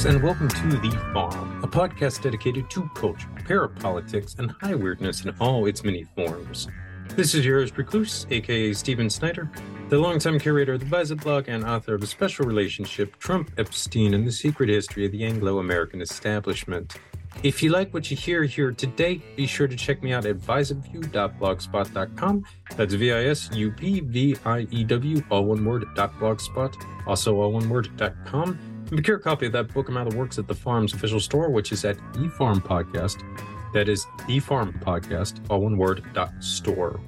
folks, and welcome to The Farm, a podcast dedicated to culture, parapolitics, and high weirdness in all its many forms. This is your host, Recluse, aka Steven Snyder, the longtime curator of the Visor blog and author of A Special Relationship Trump, Epstein, and the Secret History of the Anglo American Establishment. If you like what you hear here today, be sure to check me out at visupview.blogspot.com. That's V I S U P V I E W, all one word, dot .blogspot, also all one word, dot And procure a copy of that book among the works at the farm's official store, which is at eFarm Podcast. That is eFarm Podcast, all one word, dot store.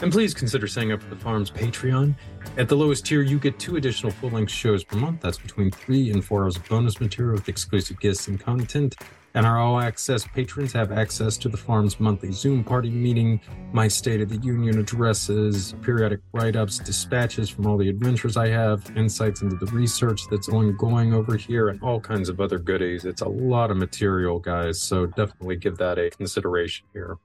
And please consider signing up for the farm's Patreon. At the lowest tier, you get two additional full length shows per month. That's between three and four hours of bonus material with exclusive guests and content. And our all access patrons have access to the farm's monthly Zoom party meeting, my State of the Union addresses, periodic write ups, dispatches from all the adventures I have, insights into the research that's ongoing over here, and all kinds of other goodies. It's a lot of material, guys, so definitely give that a consideration here.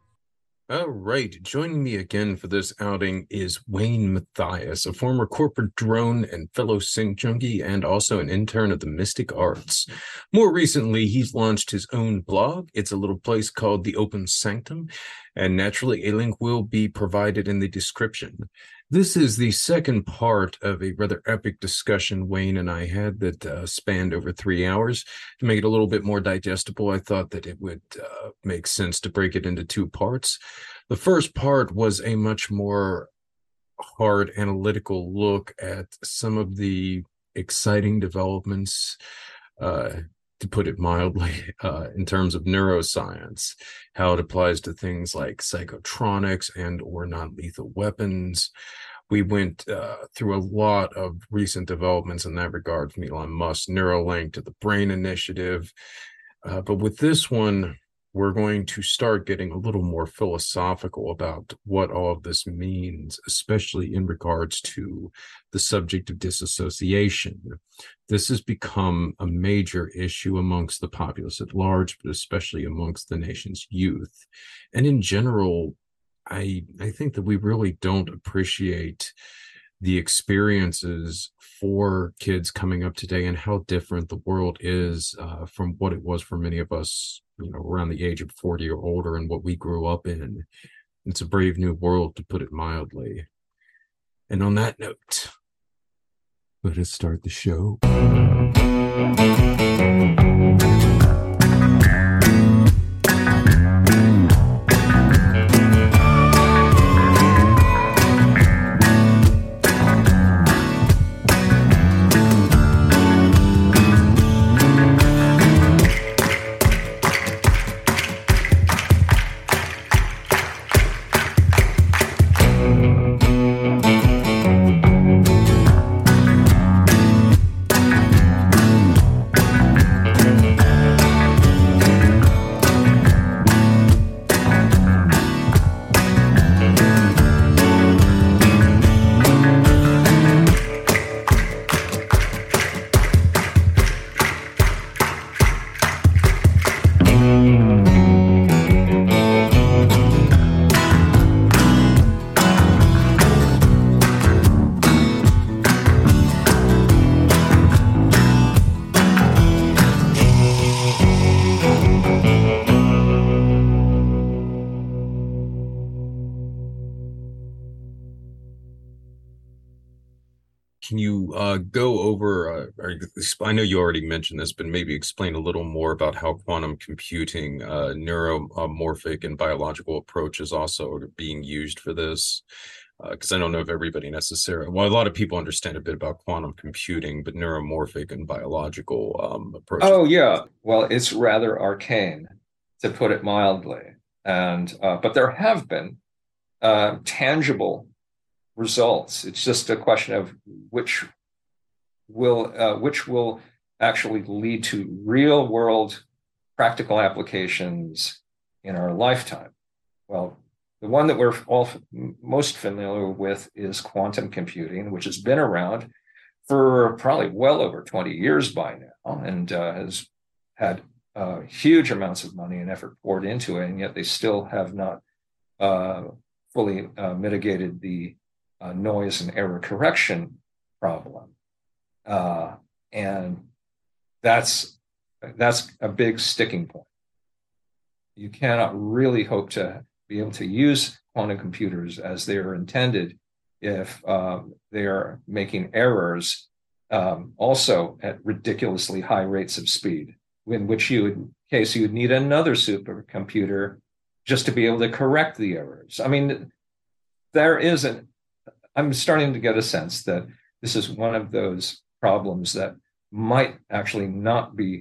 All right. Joining me again for this outing is Wayne Mathias, a former corporate drone and fellow sync junkie, and also an intern of the Mystic Arts. More recently, he's launched his own blog. It's a little place called The Open Sanctum, and naturally, a link will be provided in the description. This is the second part of a rather epic discussion Wayne and I had that uh, spanned over three hours. To make it a little bit more digestible, I thought that it would uh, make sense to break it into two parts. The first part was a much more hard analytical look at some of the exciting developments uh, to put it mildly, uh, in terms of neuroscience, how it applies to things like psychotronics and or non-lethal weapons. We went uh, through a lot of recent developments in that regard from Elon Musk, Neuralink to the Brain Initiative. Uh, but with this one, we're going to start getting a little more philosophical about what all of this means, especially in regards to the subject of disassociation. This has become a major issue amongst the populace at large, but especially amongst the nation's youth. And in general, I, I think that we really don't appreciate the experiences for kids coming up today and how different the world is uh, from what it was for many of us you know around the age of 40 or older and what we grew up in. It's a brave new world to put it mildly. And on that note let us start the show I know you already mentioned this, but maybe explain a little more about how quantum computing, uh, neuromorphic and biological approaches also are being used for this? Because uh, I don't know if everybody necessarily, well, a lot of people understand a bit about quantum computing, but neuromorphic and biological um, approaches. Oh, yeah. Well, it's rather arcane, to put it mildly. And, uh, but there have been uh, tangible results. It's just a question of which will uh, which will actually lead to real world practical applications in our lifetime. Well, the one that we're all most familiar with is quantum computing, which has been around for probably well over 20 years by now and uh, has had uh, huge amounts of money and effort poured into it, and yet they still have not uh, fully uh, mitigated the uh, noise and error correction problem. Uh, and that's that's a big sticking point. You cannot really hope to be able to use quantum computers as they are intended if um, they are making errors um, also at ridiculously high rates of speed, in which you would case you would need another supercomputer just to be able to correct the errors. I mean, there is an I'm starting to get a sense that this is one of those problems that might actually not be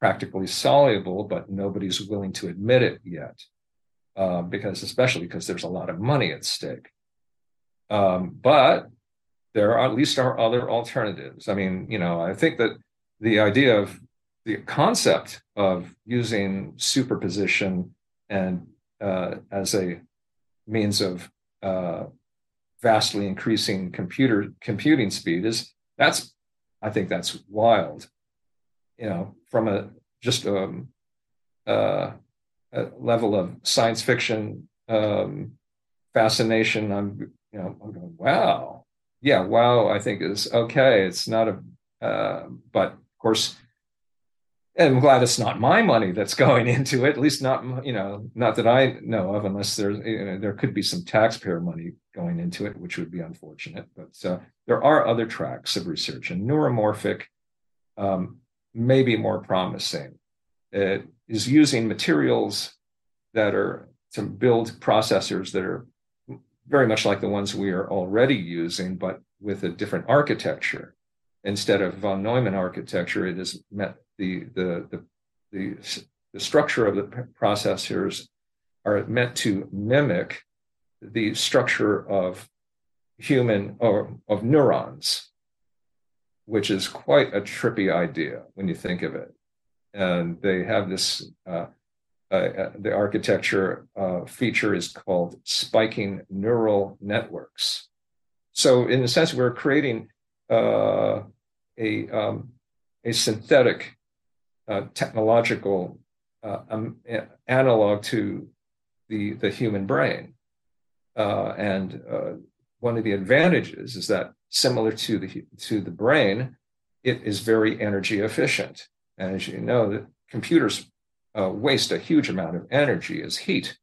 practically soluble, but nobody's willing to admit it yet, uh, because especially because there's a lot of money at stake. Um, but there are at least are other alternatives. I mean, you know, I think that the idea of the concept of using superposition and uh, as a means of uh, vastly increasing computer computing speed is that's I think that's wild you know, from a just um, uh, a level of science fiction um, fascination. I'm, you know, I'm going, wow, yeah, wow. I think is okay. It's not a, uh, but of course, I'm glad it's not my money that's going into it. At least not, you know, not that I know of, unless there's, you know, there could be some taxpayer money going into it, which would be unfortunate. But uh, there are other tracks of research, and neuromorphic um, may be more promising. It is using materials that are to build processors that are very much like the ones we are already using, but with a different architecture. Instead of von Neumann architecture, it is met the the the the, the structure of the processors are meant to mimic the structure of human or of neurons which is quite a trippy idea when you think of it. And they have this, uh, uh, uh, the architecture uh, feature is called spiking neural networks. So, in a sense, we're creating uh, a, um, a synthetic uh, technological um, analog to the, the human brain. And one of the advantages is that similar to the to the brain, it is very energy efficient. And as you know, computers uh, waste a huge amount of energy as heat.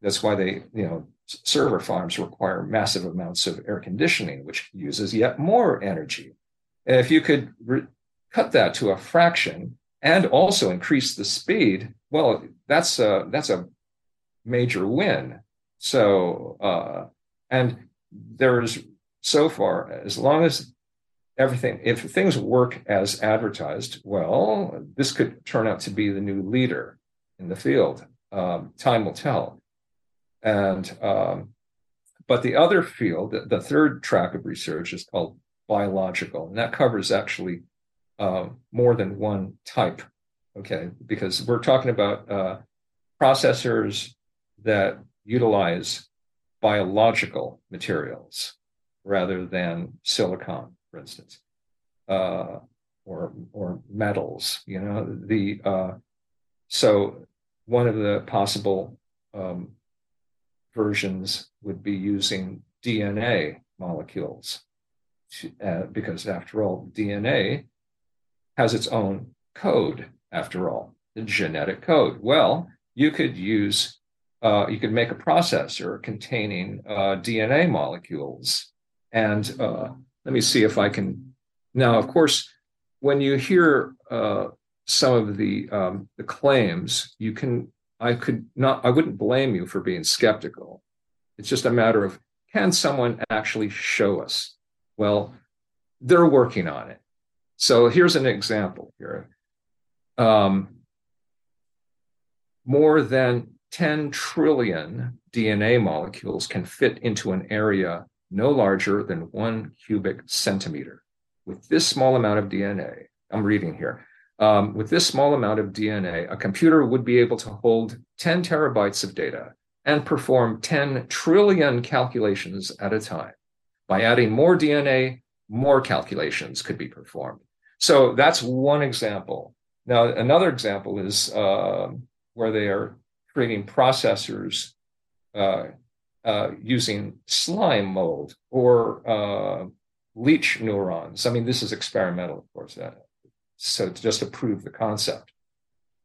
That's why they, you know, server farms require massive amounts of air conditioning, which uses yet more energy. And if you could re- cut that to a fraction and also increase the speed, well, that's a, that's a major win. So, uh, and there's so far, as long as everything, if things work as advertised, well, this could turn out to be the new leader in the field. Um, time will tell. And um, but the other field, the, the, third track of research is called biological, and that covers actually uh, more than one type. Okay, because we're talking about uh, processors that utilize biological materials rather than silicon, for instance, uh, or or metals. You know, the uh, so one of the possible um, versions would be using DNA molecules, to, uh, because after all, DNA has its own code. After all, the genetic code. Well, you could use uh, you could make a processor containing uh, DNA molecules and uh, let me see if I can. Now, of course, when you hear uh, some of the um, the claims, you can. I could not. I wouldn't blame you for being skeptical. It's just a matter of can someone actually show us? Well, they're working on it. So here's an example here. Um, more than 10 trillion DNA molecules can fit into an area no larger than one cubic centimeter. With this small amount of DNA, I'm reading here, um, with this small amount of DNA, a computer would be able to hold 10 terabytes of data and perform 10 trillion calculations at a time. By adding more DNA, more calculations could be performed. So that's one example. Now, another example is uh, where they are creating processors uh, uh, using slime mold or uh, leech neurons. I mean, this is experimental, of course, uh, so just to prove the concept.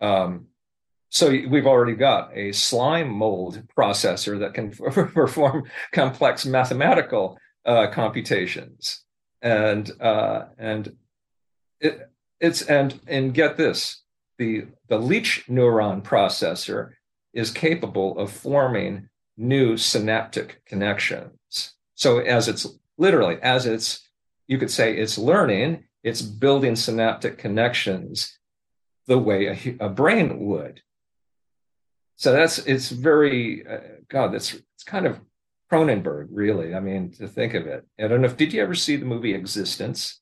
Um, so we've already got a slime mold processor that can perform complex mathematical uh, computations, and uh, and it, it's and and get this the the leech neuron processor is capable of forming new synaptic connections. So as it's literally as it's you could say it's learning, it's building synaptic connections the way a, a brain would. So that's it's very uh, God. That's it's kind of Cronenberg, really. I mean, to think of it. I don't know if did you ever see the movie eXistenZ?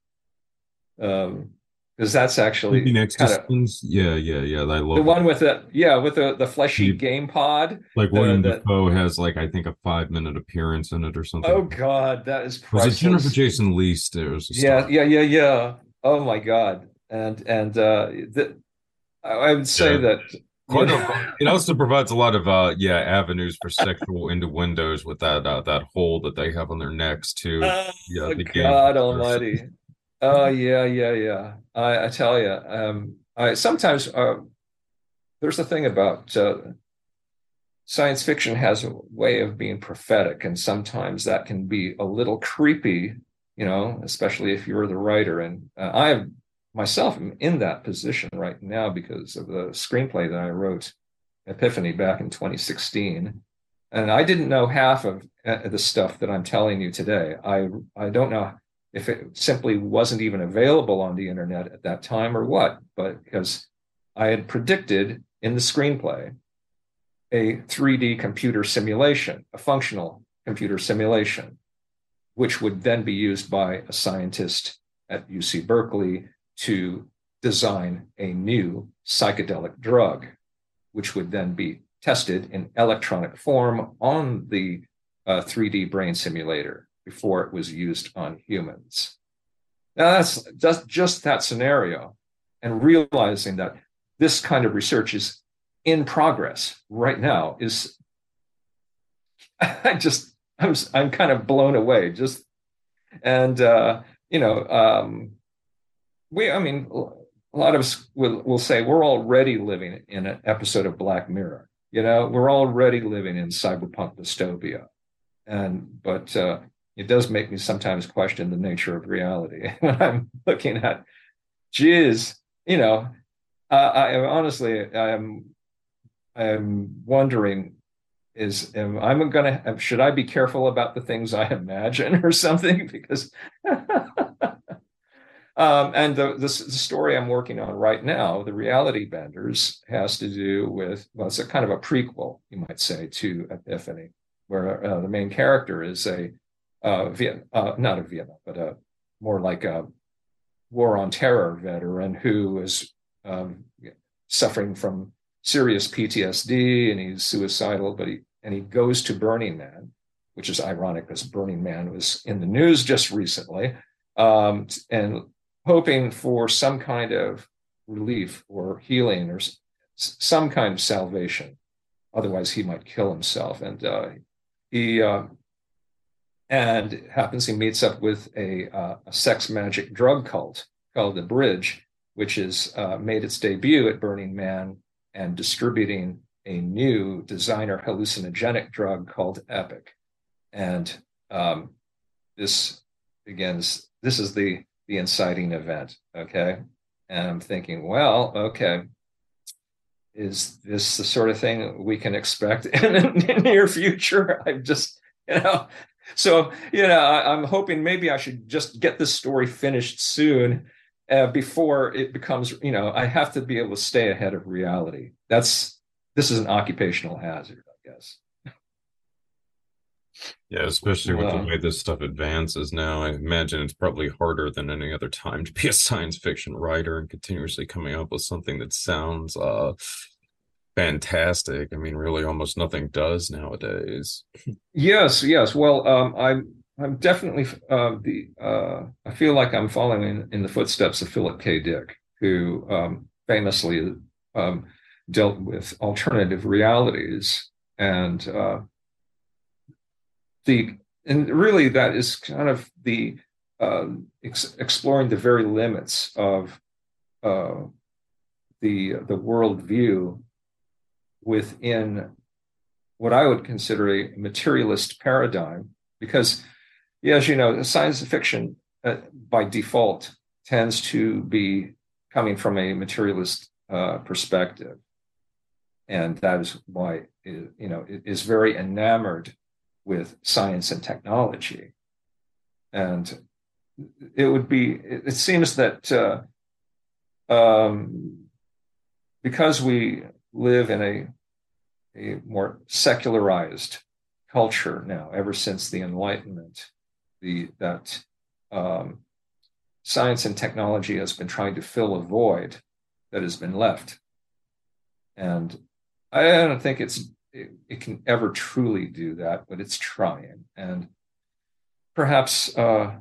Um, because that's actually kind of, yeah, yeah, yeah. I love the one with the yeah with the the fleshy game pod. Like William the, Dafoe has like I think a five minute appearance in it or something. Oh God, that is priceless. Was it Jennifer Jason Leigh stairs? Yeah, yeah, yeah, yeah. Oh my God, and and uh, the, I would say yeah. that it also provides a lot of uh yeah avenues for sexual innuendos with that uh, that hole that they have on their necks too. Uh, yeah, the God Almighty. Oh yeah, yeah, yeah. I, I tell you, um, I sometimes uh, there's a thing about uh, science fiction has a way of being prophetic, and sometimes that can be a little creepy, you know, especially if you're the writer. And uh, I myself am in that position right now because of the screenplay that I wrote, Epiphany, back in 2016. And I didn't know half of uh, the stuff that I'm telling you today. I I don't know if it simply wasn't even available on the internet at that time or what, but because I had predicted in the screenplay a 3D computer simulation, a functional computer simulation, which would then be used by a scientist at UC Berkeley to design a new psychedelic drug, which would then be tested in electronic form on the uh, 3D brain simulator before it was used on humans. Now, that's just, just that scenario, and realizing that this kind of research is in progress right now is, I just, I'm, I'm kind of blown away. Just, and, uh, you know, um, we, I mean, a lot of us will, will say we're already living in an episode of Black Mirror. You know, we're already living in cyberpunk dystopia. And, but, uh, it does make me sometimes question the nature of reality when I'm looking at, geez, you know, uh, I honestly, I'm, I'm wondering, is am I'm gonna should I be careful about the things I imagine or something because. Um, and the, the, the, story I'm working on right now, The Reality Benders, has to do with, well, it's a kind of a prequel, you might say, to Epiphany, where uh, the main character is a uh, Viet, uh, not a Vietnam, but a more like a war on terror veteran who is um, suffering from serious PTSD and he's suicidal, but he and he goes to Burning Man, which is ironic because Burning Man was in the news just recently, um, and hoping for some kind of relief or healing or some kind of salvation. Otherwise, he might kill himself. And uh, he uh, and happens he meets up with a, uh, a sex magic drug cult called the Bridge, which has uh, made its debut at Burning Man and distributing a new designer hallucinogenic drug called Epic. And um, this begins, this is the, the inciting event. Okay. And I'm thinking, well, okay, is this the sort of thing we can expect in the near future? I'm just, you know, so you know I, am hoping maybe i should just get this story finished soon uh, before it becomes you know i have to be able to stay ahead of reality. That's this is an occupational hazard i guess. Yeah especially with the way this stuff advances now i imagine it's probably harder than any other time to be a science fiction writer and continuously coming up with something that sounds uh fantastic. I mean, really, almost nothing does nowadays. yes, yes. Well, um, I'm I'm definitely uh, the uh, I feel like I'm following in, the footsteps of Philip K. Dick, who um, famously um, dealt with alternative realities and uh, the and really that is kind of the uh, ex- exploring the very limits of uh, the the worldview within what I would consider a materialist paradigm, because, as you know, science fiction uh, by default tends to be coming from a materialist uh, perspective, and that is why it, you know it is very enamored with science and technology, and it would be. It, seems that uh, um, because we live in a a more secularized culture now, ever since the Enlightenment, the that um, science and technology has been trying to fill a void that has been left, and I don't think it's it, it can ever truly do that, but it's trying, and perhaps uh,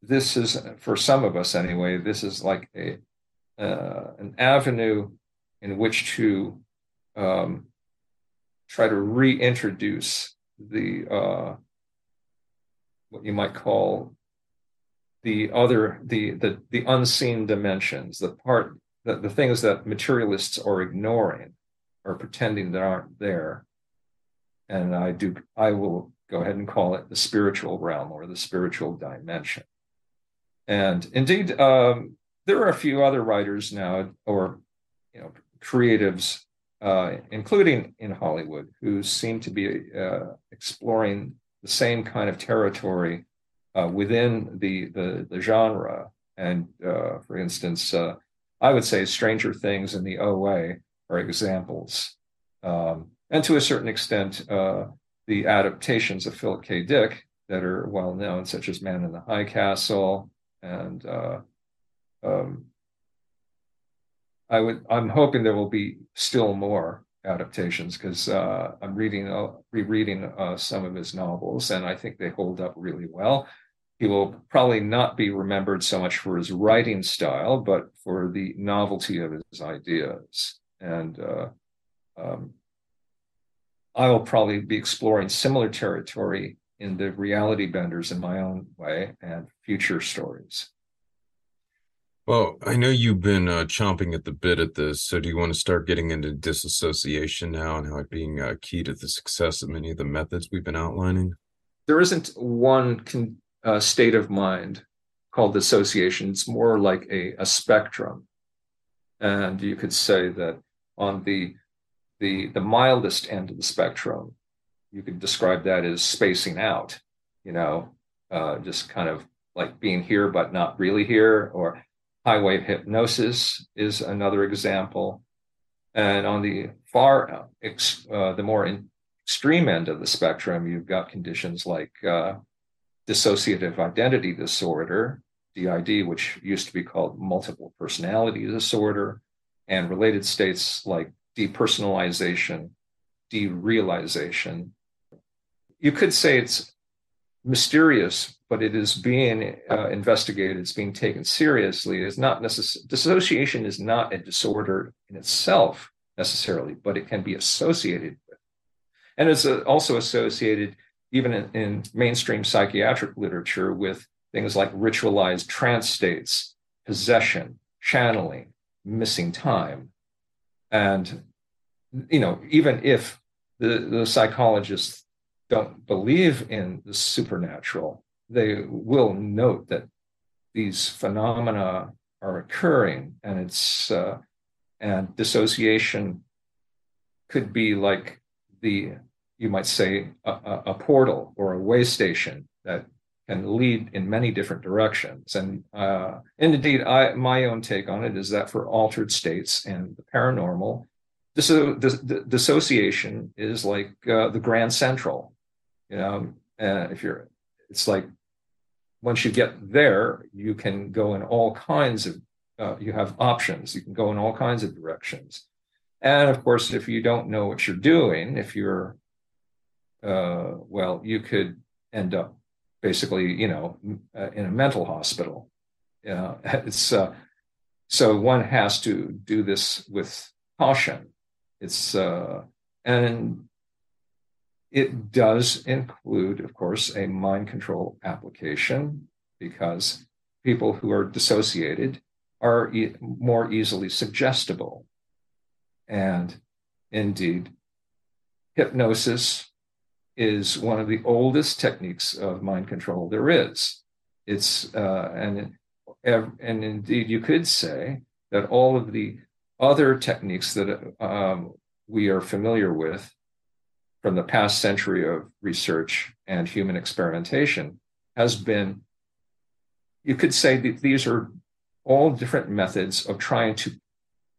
this is for some of us anyway. This is like a uh, an avenue in which to um, try to reintroduce the uh, what you might call the other the the the unseen dimensions the part the, the things that materialists are ignoring or pretending that aren't there. And i do i will go ahead and call it the spiritual realm or the spiritual dimension. And indeed um, there are a few other writers now or creatives uh, including in Hollywood, who seem to be uh, exploring the same kind of territory uh, within the, the, the genre. And uh, for instance, uh, I would say Stranger Things and the OA are examples. Um, and to a certain extent, the adaptations of Philip K. Dick that are well known, such as Man in the High Castle and um, I would I'm hoping there will be still more adaptations because uh, I'm reading uh, rereading uh, some of his novels and I think they hold up really well. He will probably not be remembered so much for his writing style, but for the novelty of his ideas. And uh, um, I will probably be exploring similar territory in the reality benders in my own way and future stories. Well, I know you've been uh, chomping at the bit at this. So, do you want to start getting into disassociation now and how it being uh, key to the success of many of the methods we've been outlining? There isn't one con- uh, state of mind called dissociation. It's more like a, a spectrum, and you could say that on the the the mildest end of the spectrum, you could describe that as spacing out. You know, uh, just kind of like being here but not really here, or highway hypnosis is another example. And on the far, uh, the more extreme end of the spectrum, you've got conditions like uh, dissociative identity disorder, DID, which used to be called multiple personality disorder, and related states like depersonalization, derealization. You could say it's mysterious but it is being uh, investigated, it's being taken seriously. It's not necessarily, dissociation is not a disorder in itself necessarily, but it can be associated with. And it's uh, also associated, even in, in mainstream psychiatric literature, with things like ritualized trance states, possession, channeling, missing time. And, you know, even if the, the psychologists don't believe in the supernatural, they will note that these phenomena are occurring and it's uh, and dissociation could be like the you might say a, a, portal or a way station that can lead in many different directions. And uh, and indeed I, my own take on it is that for altered states and the paranormal disso- dis- dissociation is like uh, the grand central know uh, if you're it's like once you get there, you can go in all kinds of, uh, you have options. You can go in all kinds of directions. And of course, if you don't know what you're doing, if you're, uh, well, you could end up basically, you know, uh, in a mental hospital. Know, it's, uh, so one has to do this with caution. It's, uh, and it does include, of course, a mind control application because people who are dissociated are e- more easily suggestible. And indeed, hypnosis is one of the oldest techniques of mind control there is. It's uh, and and indeed you could say that all of the other techniques that um, we are familiar with from the past century of research and human experimentation has been you could say that these are all different methods of trying to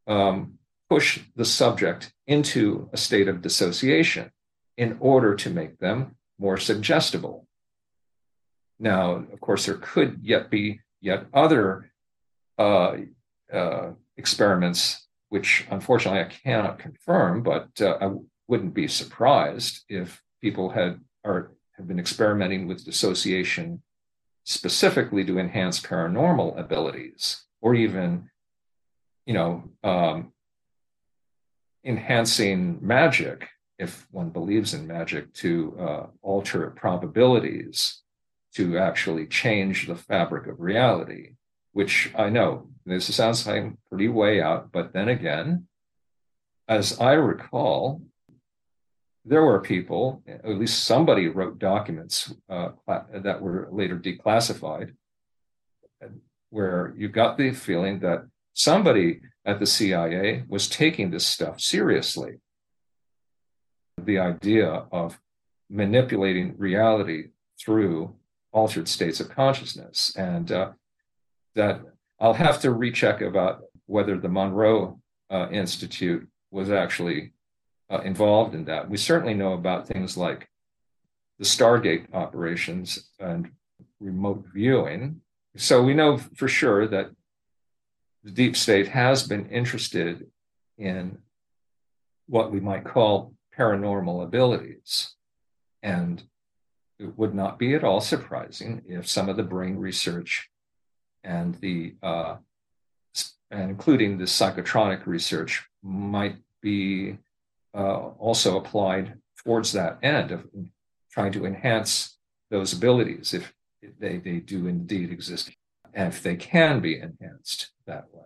um, push the subject into a state of dissociation in order to make them more suggestible. Now, of course, there could yet be yet other uh, uh, experiments, which unfortunately I cannot confirm, but uh, wouldn't be surprised if people had or have been experimenting with dissociation specifically to enhance paranormal abilities or even you know um, enhancing magic if one believes in magic to uh, alter probabilities to actually change the fabric of reality which i know this sounds like pretty way out but then again as i recall there were people, at least somebody wrote documents uh, that were later declassified, where you got the feeling that somebody at the CIA was taking this stuff seriously. The idea of manipulating reality through altered states of consciousness. And uh, that I'll have to recheck about whether the Monroe uh, Institute was actually uh, involved in that. We certainly know about things like the Stargate operations and remote viewing. So we know for sure that the deep state has been interested in what we might call paranormal abilities. And it would not be at all surprising if some of the brain research and the uh, and including the psychotronic research might be also applied towards that end of trying to enhance those abilities if they, they do indeed exist and if they can be enhanced that way.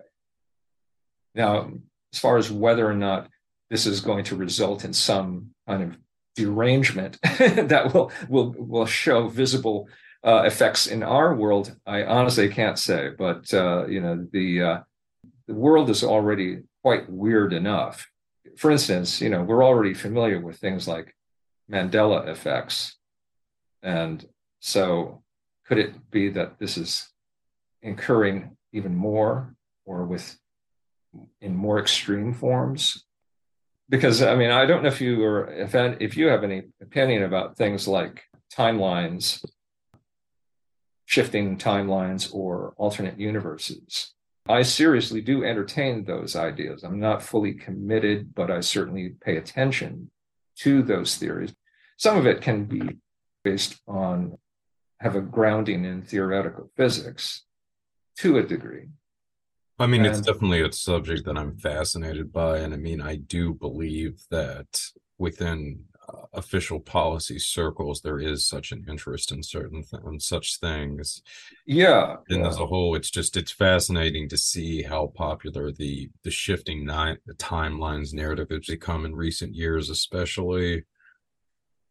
Now, as far as whether or not this is going to result in some kind of derangement that will will will show visible uh, effects in our world, I honestly can't say. But uh, you know, the uh, the world is already quite weird enough for instance, you know, we're already familiar with things like Mandela effects. And so could it be that this is incurring even more or with in more extreme forms? Because I mean, I don't know if you or if if you have any opinion about things like timelines, shifting timelines, or alternate universes. I seriously do entertain those ideas. I'm not fully committed, but I certainly pay attention to those theories. Some of it can be based on, have a grounding in theoretical physics to a degree. I mean, and, it's definitely a subject that I'm fascinated by. And I mean, I do believe that within official policy circles there is such an interest in certain th- in such things. Yeah and yeah. as a whole it's just it's fascinating to see how popular the the shifting ni- the timelines narrative has become in recent years especially.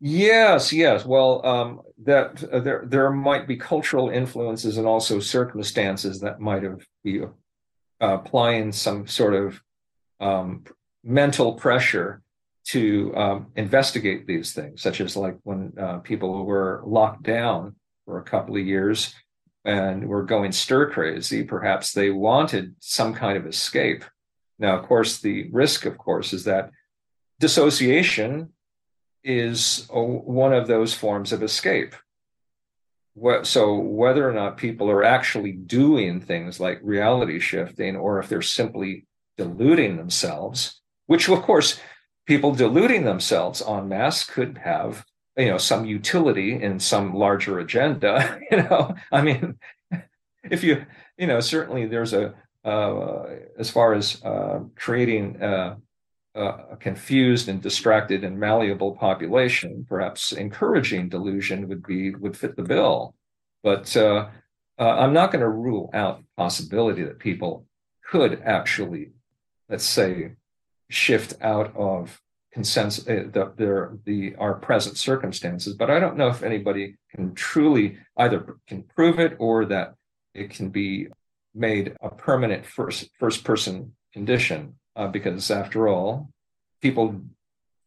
Yes yes. Well um that uh, there there might be cultural influences and also circumstances that might have be uh, applying some sort of um mental pressure to um, investigate these things, such as like when uh, people were locked down for a couple of years and were going stir crazy, perhaps they wanted some kind of escape. Now, of course, the risk, of course, is that dissociation is a, one of those forms of escape. So, whether or not people are actually doing things like reality shifting, or if they're simply deluding themselves, which, of course, people deluding themselves en masse could have you know some utility in some larger agenda you know? I mean if you you know certainly there's a uh, as far as uh, creating uh, a confused and distracted and malleable population perhaps encouraging delusion would be would fit the bill. But uh, uh, i'm not going to rule out the possibility that people could actually, let's say, shift out of consensus uh, the, the, the our present circumstances but i don't know if anybody can truly either can prove it or that it can be made a permanent first first person condition uh, because after all people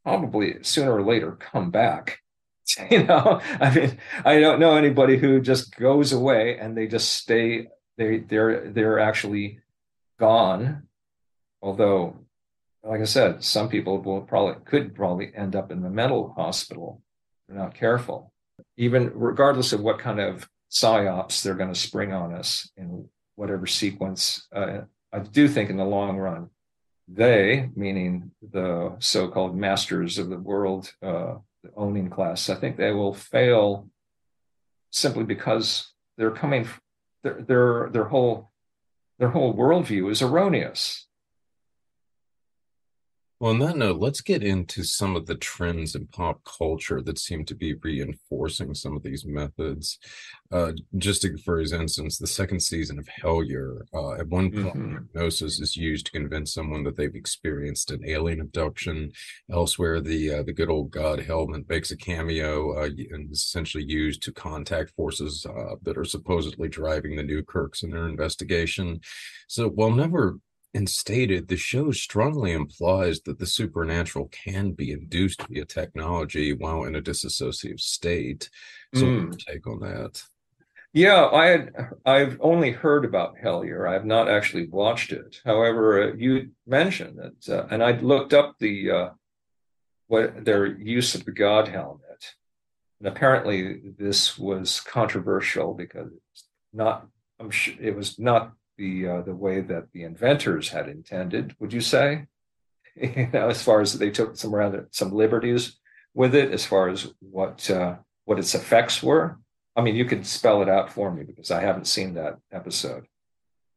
probably sooner or later come back you know? I mean i don't know anybody who just goes away and they just stay they they're they're actually gone although like I said, some people will probably could probably end up in the mental hospital if they're not careful. Even regardless of what kind of psyops they're going to spring on us in whatever sequence, uh, I do think in the long run, they, meaning the so-called masters of the world, uh, the owning class, I think they will fail simply because they're coming. Their their their whole their whole worldview is erroneous well, on that note, let's get into some of the trends in pop culture that seem to be reinforcing some of these methods. Uh, just to, for instance, the second season of Hellier, uh, at one point, mm-hmm. hypnosis is used to convince someone that they've experienced an alien abduction. Elsewhere, the uh, the good old god Helmet makes a cameo uh, and is essentially used to contact forces uh, that are supposedly driving the Newkirks in their investigation. So, while never and stated the show strongly implies that the supernatural can be induced via technology while in a disassociative state. So, mm. take on that? Yeah, I had I've only heard about Hellier. I have not actually watched it. However, uh, you mentioned that, uh, and I looked up the uh, what their use of the God helmet, and apparently this was controversial because it's not. I'm sure it was not the uh, the way that the inventors had intended. Would you say? you know, as far as they took some rather some liberties with it, as far as what uh, what its effects were. I mean, you could spell it out for me because I haven't seen that episode.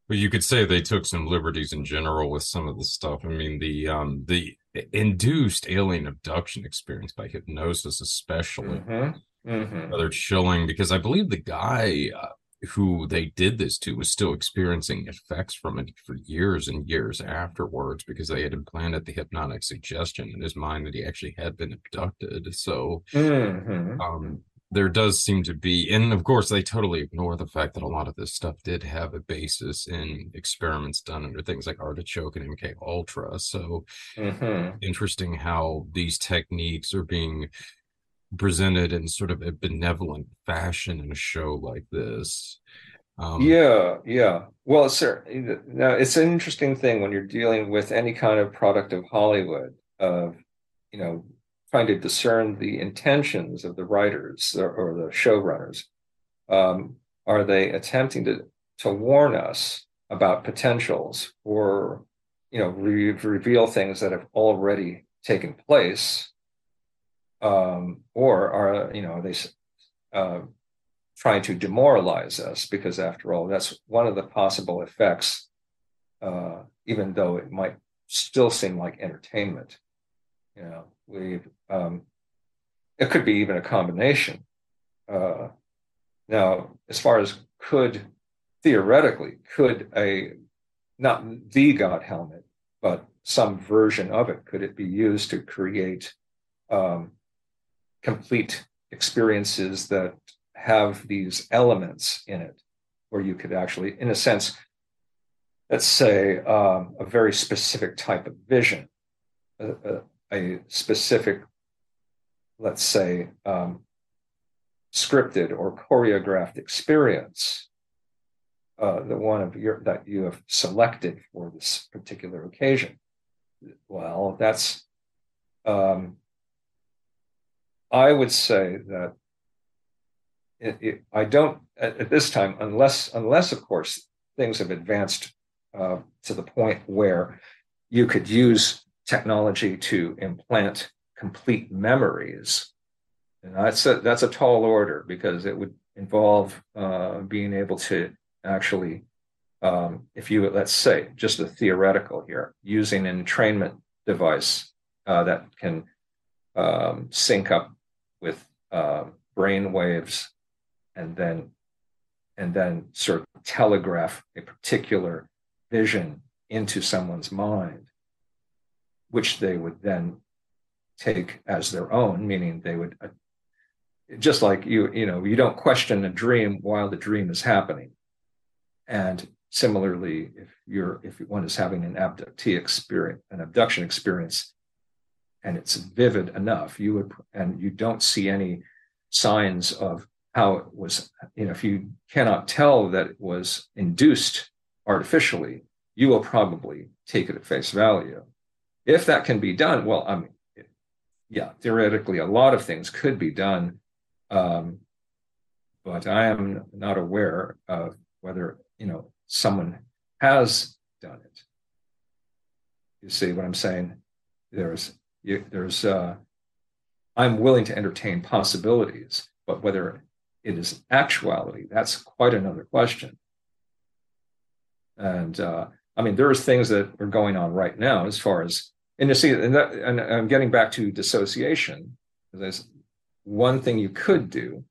Well, you could say they took some liberties in general with some of the stuff. I mean, the um the induced alien abduction experience by hypnosis, especially. Mm-hmm. Mm-hmm. Rather chilling because I believe the guy uh, who they did this to was still experiencing effects from it for years and years afterwards because they had implanted the hypnotic suggestion in his mind that he actually had been abducted. So mm-hmm. um, there does seem to be, and of course, they totally ignore the fact that a lot of this stuff did have a basis in experiments done under things like artichoke and MK Ultra. So mm-hmm. interesting how these techniques are being presented in sort of a benevolent fashion in a show like this. Um, yeah, yeah. Well, sir, now it's an interesting thing when you're dealing with any kind of product of Hollywood of, you know, trying to discern the intentions of the writers or, or the showrunners. Um, are they attempting to to warn us about potentials or, you know, re- reveal things that have already taken place um, or are you know they uh, trying to demoralize us? Because after all that's one of the possible effects uh, even though it might still seem like entertainment you know we um, it could be even a combination. Uh, now as far as could theoretically could a not the god helmet but some version of it could it be used to create um, complete experiences that have these elements in it, where you could actually, in a sense, let's say um, a very specific type of vision, a, a, a specific, let's say, um, scripted or choreographed experience, uh, the one of your that you have selected for this particular occasion. Well, that's um, I would say that it, it, I don't at, at, this time, unless unless of course things have advanced uh, to the point where you could use technology to implant complete memories. And that's a that's a tall order because it would involve uh, being able to actually, um, if you let's say just a theoretical here, using an entrainment device uh, that can um, sync up with uh, brain waves and then and then sort of telegraph a particular vision into someone's mind, which they would then take as their own, meaning they would uh, just like you, you know, you don't question a dream while the dream is happening. And similarly, if you're if one is having an abductee experience, an abduction experience, and it's vivid enough, you would and you don't see any signs of how it was, you know, if you cannot tell that it was induced artificially, you will probably take it at face value. If that can be done, well, I mean, yeah, theoretically, a lot of things could be done, um, but I am not aware of whether you know someone has done it. You see what I'm saying? There's you, there's uh, I'm willing to entertain possibilities, but whether it is actuality, that's quite another question. And uh, I mean, there's things that are going on right now as far as, and you see, and, that, and I'm getting back to dissociation. There's one thing you could do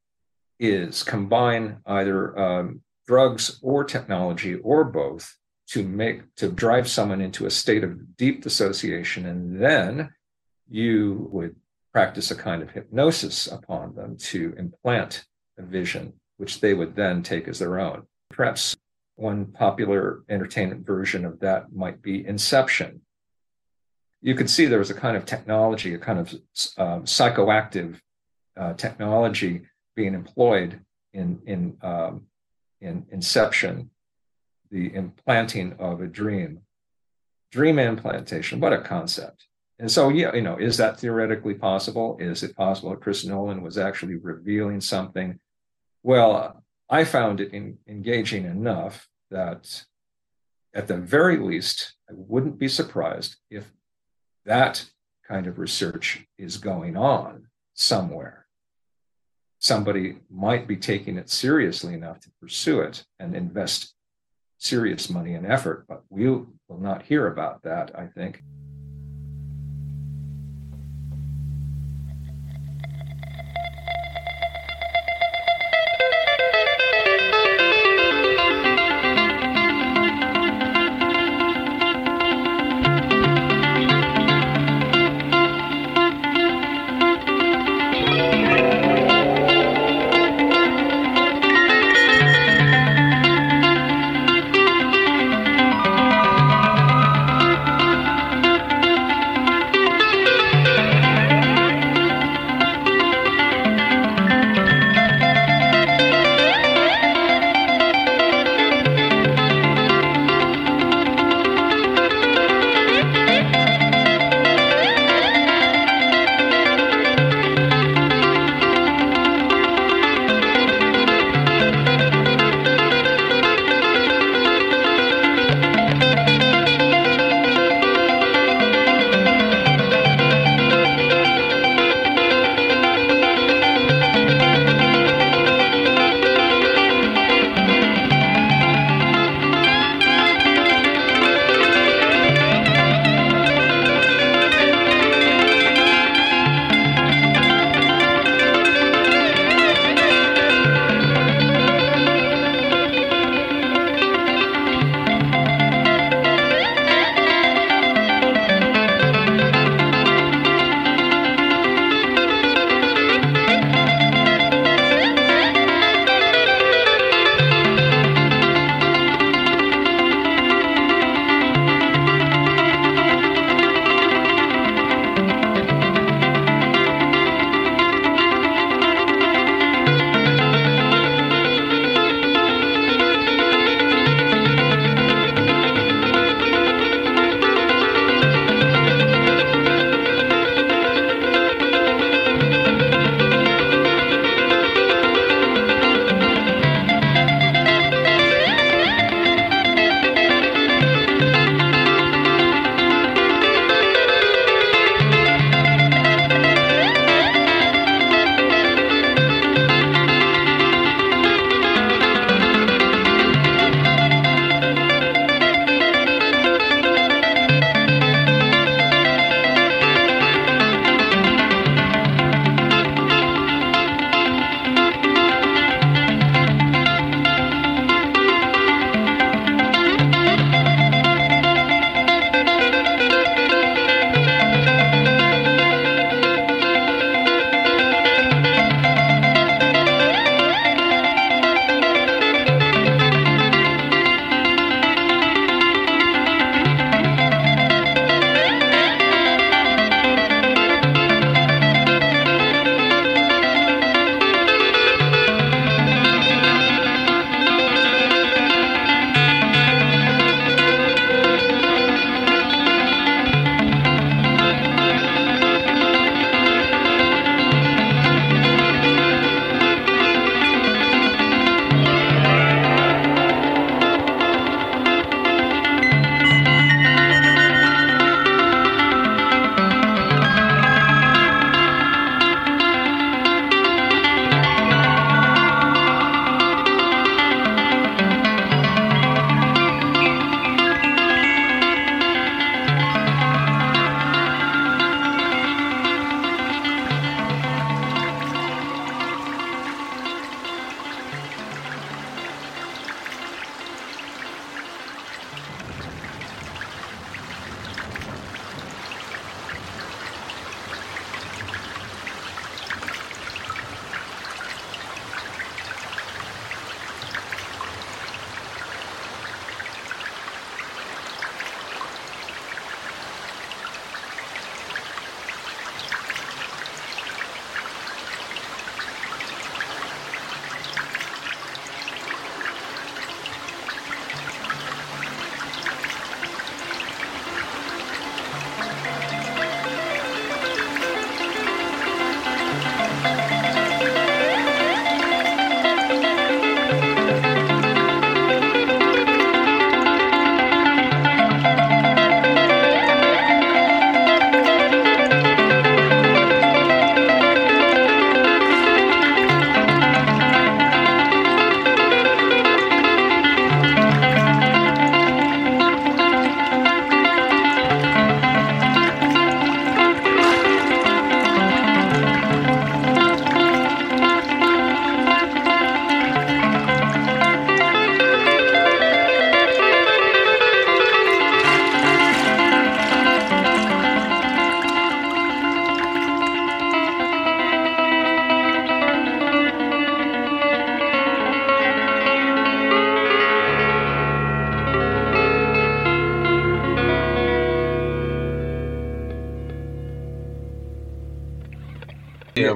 is combine either um, drugs or technology or both to make to drive someone into a state of deep dissociation, and then you would practice a kind of hypnosis upon them to implant a vision, which they would then take as their own. Perhaps one popular entertainment version of that might be Inception. You could see there was a kind of technology, a kind of uh, psychoactive uh, technology being employed in in um, in Inception, the implanting of a dream, dream implantation. What a concept! And so, yeah, you know, is that theoretically possible? Is it possible that Chris Nolan was actually revealing something? Well, I found it in, engaging enough that at the very least, I wouldn't be surprised if that kind of research is going on somewhere. Somebody might be taking it seriously enough to pursue it and invest serious money and effort, but we will not hear about that, I think.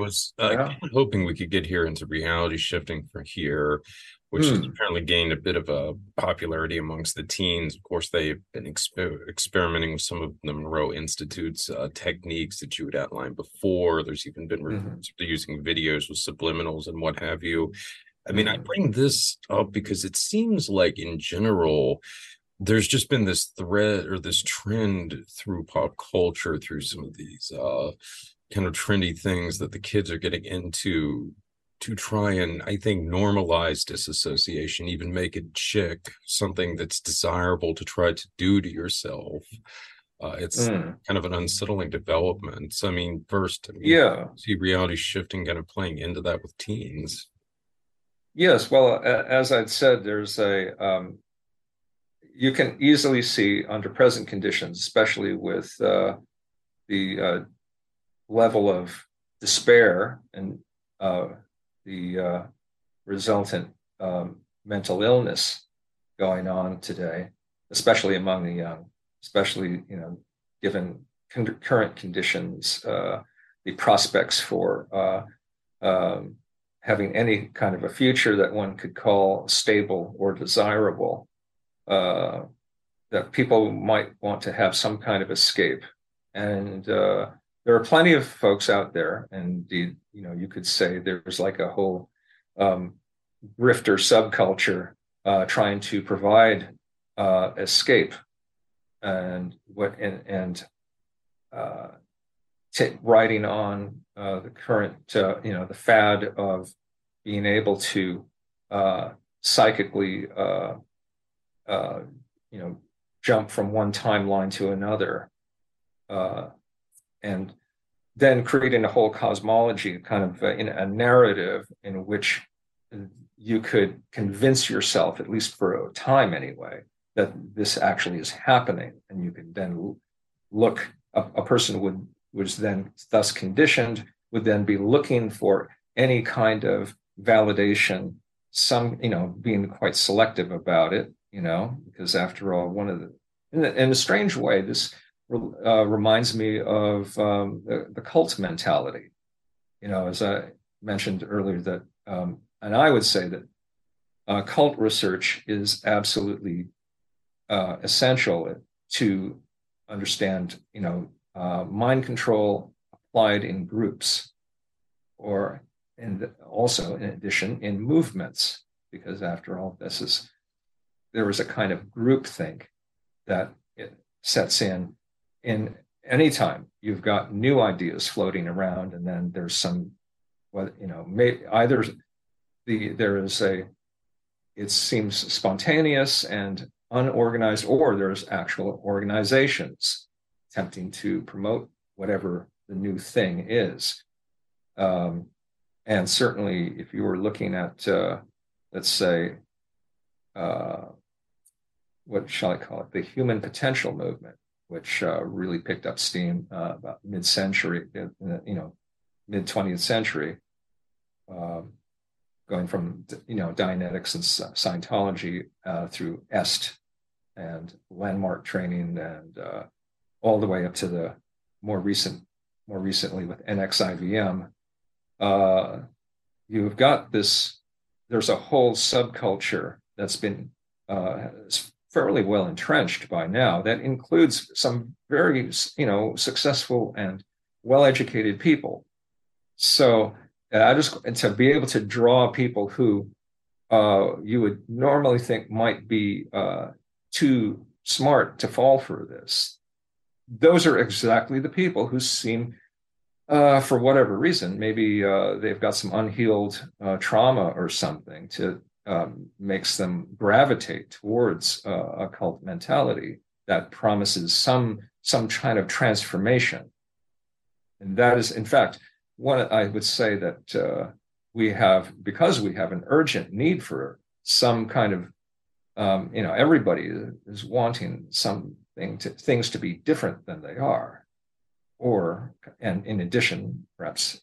Was uh, yeah. hoping we could get here into reality shifting from here, which has hmm. apparently gained a bit of a popularity amongst the teens. Of course, they've been exper- experimenting with some of the Monroe Institute's uh, techniques that you had outlined before. There's even been mm-hmm. using videos with subliminals and what have you. I mean, I mm-hmm. bring this up because it seems like, in general, there's just been this thread or this trend through pop culture, through some of these uh, kind of trendy things that the kids are getting into to try and I think normalize disassociation, even make it chic, something that's desirable to try to do to yourself. Uh, it's mm. kind of an unsettling development. So, I mean, first, I mean, yeah, see reality shifting kind of playing into that with teens. Yes, well, as I'd said, there's a um, you can easily see under present conditions, especially with uh, the uh, level of despair and uh, the uh, resultant um, mental illness going on today, especially among the young, especially you know, given con- current conditions, uh, the prospects for uh, um, having any kind of a future that one could call stable or desirable, uh, that people might want to have some kind of escape. And uh, there are plenty of folks out there, and you know, you could say there's like a whole um, grifter subculture uh, trying to provide uh, escape, and what and, and uh, t- riding on uh, the current, uh, you know, the fad of being able to uh, psychically, uh, you know, jump from one timeline to another, and then creating a whole cosmology, kind of uh, in a narrative in which you could convince yourself, at least for a time anyway, that this actually is happening, and you can then look. A, a person would was then thus conditioned would then be looking for any kind of validation some you know being quite selective about it you know because after all one of the in, a, in a strange way this uh, reminds me of um, the, the, cult mentality. You know as i mentioned earlier that um, and i would say that uh, cult research is absolutely uh, essential to understand you know uh, mind control applied in groups or and also in addition in movements because after all this is there is a kind of group think that it sets in in any time you've got new ideas floating around and then there's some what you know may, either the there is a it seems spontaneous and unorganized or there's actual organizations attempting to promote whatever the new thing is. Um, and certainly, if you were looking at, uh, let's say, uh, what shall I call it, the human potential movement, which uh, really picked up steam uh, about mid-century, uh, you know, mid 20th century, um, going from you know Dianetics and Scientology uh, through EST and landmark training, and all the way up to the more recent, more recently with NXIVM uh, you've got this, there's a whole subculture that's been uh, fairly well entrenched by now that includes some very, you know, successful and well-educated people. So uh, I just to be able to draw people who uh, you would normally think might be uh, too smart to fall for this. Those are exactly the people who seem uh, for whatever reason, maybe uh, they've got some unhealed uh, trauma or something to um, makes them gravitate towards uh, a cult mentality that promises some some kind of transformation. And that is, in fact, what I would say that uh, we have because we have an urgent need for some kind of um, you know everybody is wanting something to things to be different than they are or, and in addition, perhaps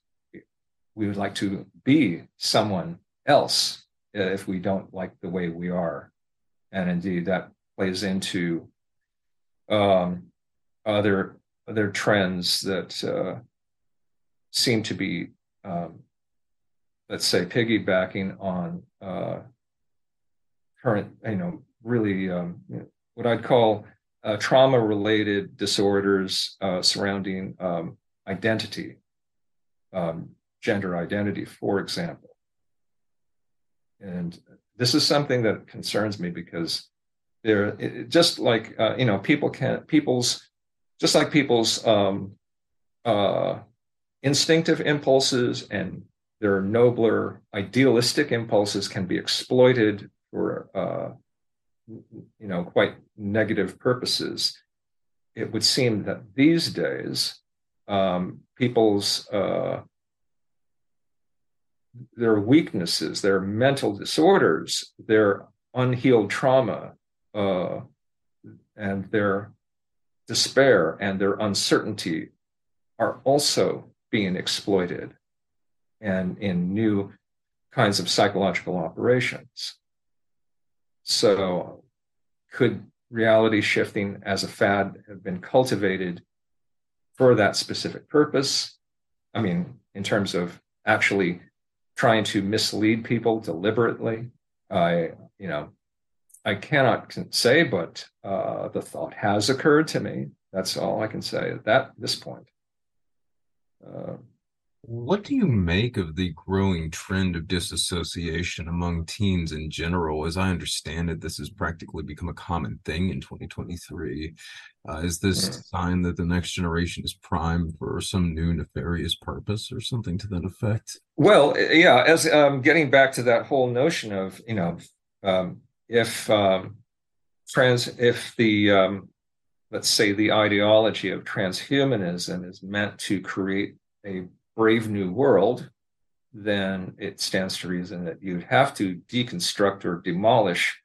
we would like to be someone else if we don't like the way we are. And indeed, that plays into um, other other trends that uh, seem to be um, let's say, piggybacking on uh, current, you know, really um, what I'd call uh, trauma related disorders uh, surrounding um, identity, um, gender identity, for example. And this is something that concerns me because there, just like uh, you know, people can people's just like people's um, uh, instinctive impulses and their nobler idealistic impulses can be exploited for uh, you know quite negative purposes. It would seem that these days um, people's uh, their weaknesses their mental disorders their unhealed trauma uh, and their despair and their uncertainty are also being exploited and in new kinds of psychological operations. So, could reality shifting as a fad have been cultivated for that specific purpose? I mean, in terms of actually trying to mislead people deliberately, I, you know, I cannot say, but uh, the thought has occurred to me. That's all I can say at that this point. Uh, what do you make of the growing trend of disassociation among teens in general? As I understand it, this has practically become a common thing in 2023. Uh, is this a sign that the next generation is primed for some new nefarious purpose or something to that effect? Well, yeah, as um, getting back to that whole notion of, you know, um, if um, trans, if the, um, let's say, the ideology of transhumanism is meant to create a brave new world, then it stands to reason that you'd have to deconstruct or demolish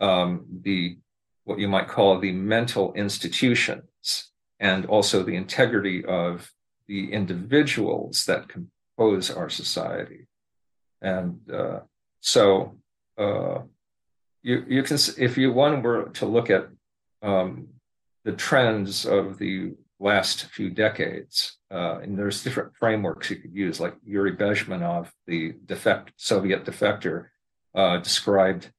um, the what you might call the mental institutions and also the integrity of the individuals that compose our society. And uh, so uh, you you can if you one were to look at um, the trends of the last few decades. Uh, and there's different frameworks you could use, like Yuri Bezmenov, the defect Soviet defector, uh, described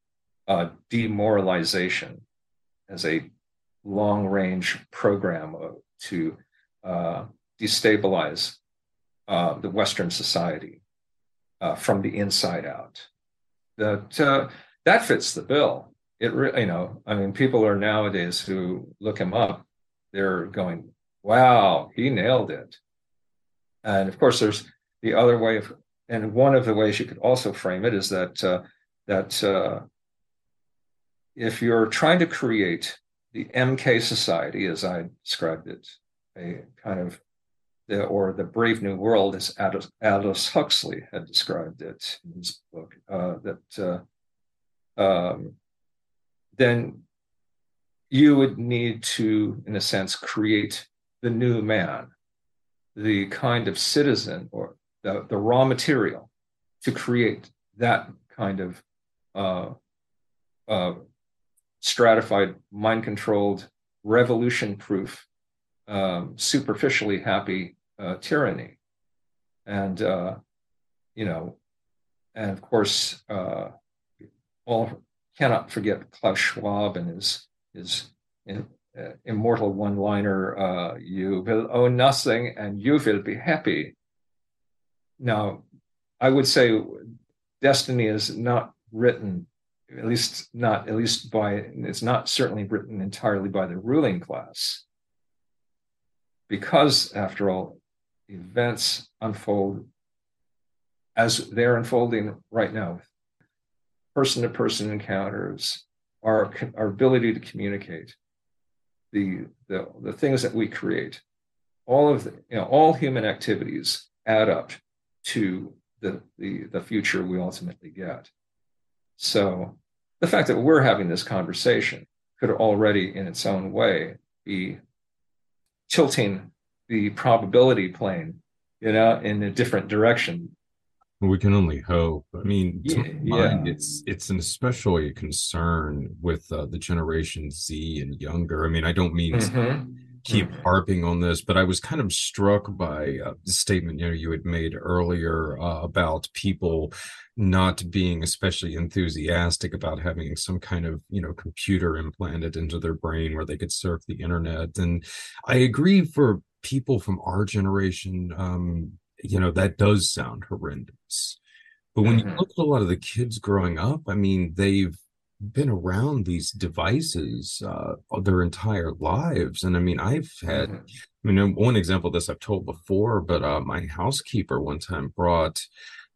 uh, demoralization as a long-range program to uh, destabilize uh, the Western society uh, from the inside out. That that fits the bill. It really, you know, I mean, people are nowadays who look him up, they're going, wow, he nailed it. And of course, there's the other way of, and one of the ways you could also frame it is that uh, that uh, if you're trying to create the MK society, as I described it, a kind of the, or the Brave New World, as Aldous, Huxley had described it in his book, uh, that uh, um, then you would need to, in a sense, create the new man, the kind of citizen or the, the raw material to create that kind of uh, uh, stratified, mind controlled, revolution proof, um, superficially happy uh, tyranny. And, uh, you know, and of course, uh, all cannot forget Klaus Schwab and his, his immortal one liner uh, you will own nothing and you will be happy. Now, I would say destiny is not written, at least not, at least by, it's not certainly written entirely by the ruling class. Because, after all, events unfold as they're unfolding right now person to person encounters, our, our ability to communicate, the, the, the things that we create, all of the, you know, all human activities add up to the, the, the future we ultimately get. So the fact that we're having this conversation could already, in its own way, be tilting the probability plane, you know, in a different direction we can only hope. I mean, yeah, mind, yeah. it's it's an especially concern with uh, the generation Z and younger. I mean, I don't mean mm-hmm. keep mm-hmm. harping on this, but I was kind of struck by uh, the statement you know you had made earlier uh, about people not being especially enthusiastic about having some kind of you know computer implanted into their brain where they could surf the internet. And I agree for people from our generation, um, you know, that does sound horrendous. But when mm-hmm. you look at a lot of the kids growing up, I mean, they've been around these devices uh, their entire lives. And I mean, I've had, mm-hmm. I mean, one example of this I've told before, but uh, my housekeeper one time brought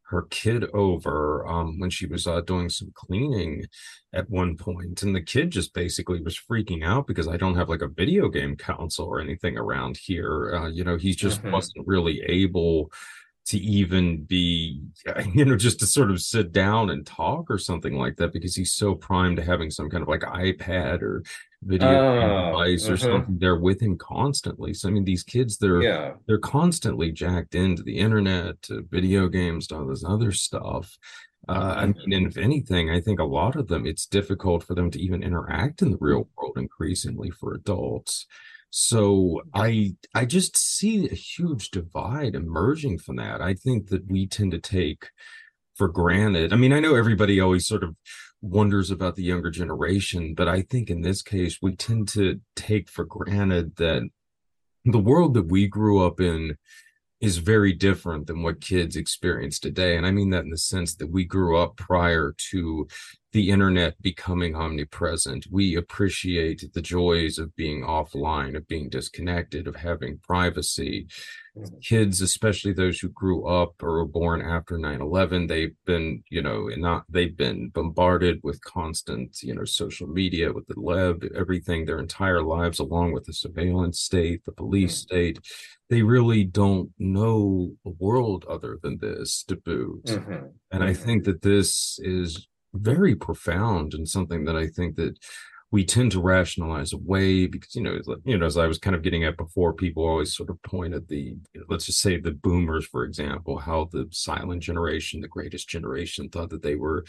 her kid over um, when she was uh, doing some cleaning at one point, and the kid just basically was freaking out because I don't have like a video game console or anything around here. Uh, you know, he just mm-hmm. wasn't really able to even be you know just to sort of sit down and talk or something like that because he's so primed to having some kind of like ipad or video uh, device uh-huh. or something there with him constantly so i mean these kids they're yeah. they're constantly jacked into the internet to video games to all this other stuff uh, I mean, and if anything, I think a lot of them, it's difficult for them to even interact in the real world increasingly for adults. So I I just see a huge divide emerging from that. I think that we tend to take for granted. I mean, I know everybody always sort of wonders about the younger generation, but I think in this case we tend to take for granted that the world that we grew up in is very different than what kids experience today. And I mean that in the sense that we grew up prior to the internet becoming omnipresent. We appreciate the joys of being offline, of being disconnected, of having privacy. Mm-hmm. Kids, especially those who grew up or were born after 9-11, they've been, you know, not they've been bombarded with constant, you know, social media, with the web, everything their entire lives, along with the surveillance state, the police mm-hmm. state they really don't know a world other than this to boot. Mm-hmm. And I mm-hmm. think that this is very profound and something that I think that we tend to rationalize away because you know you know as I was kind of getting at before people always sort of point at the let's just say the boomers for example how the silent generation the greatest generation thought that they were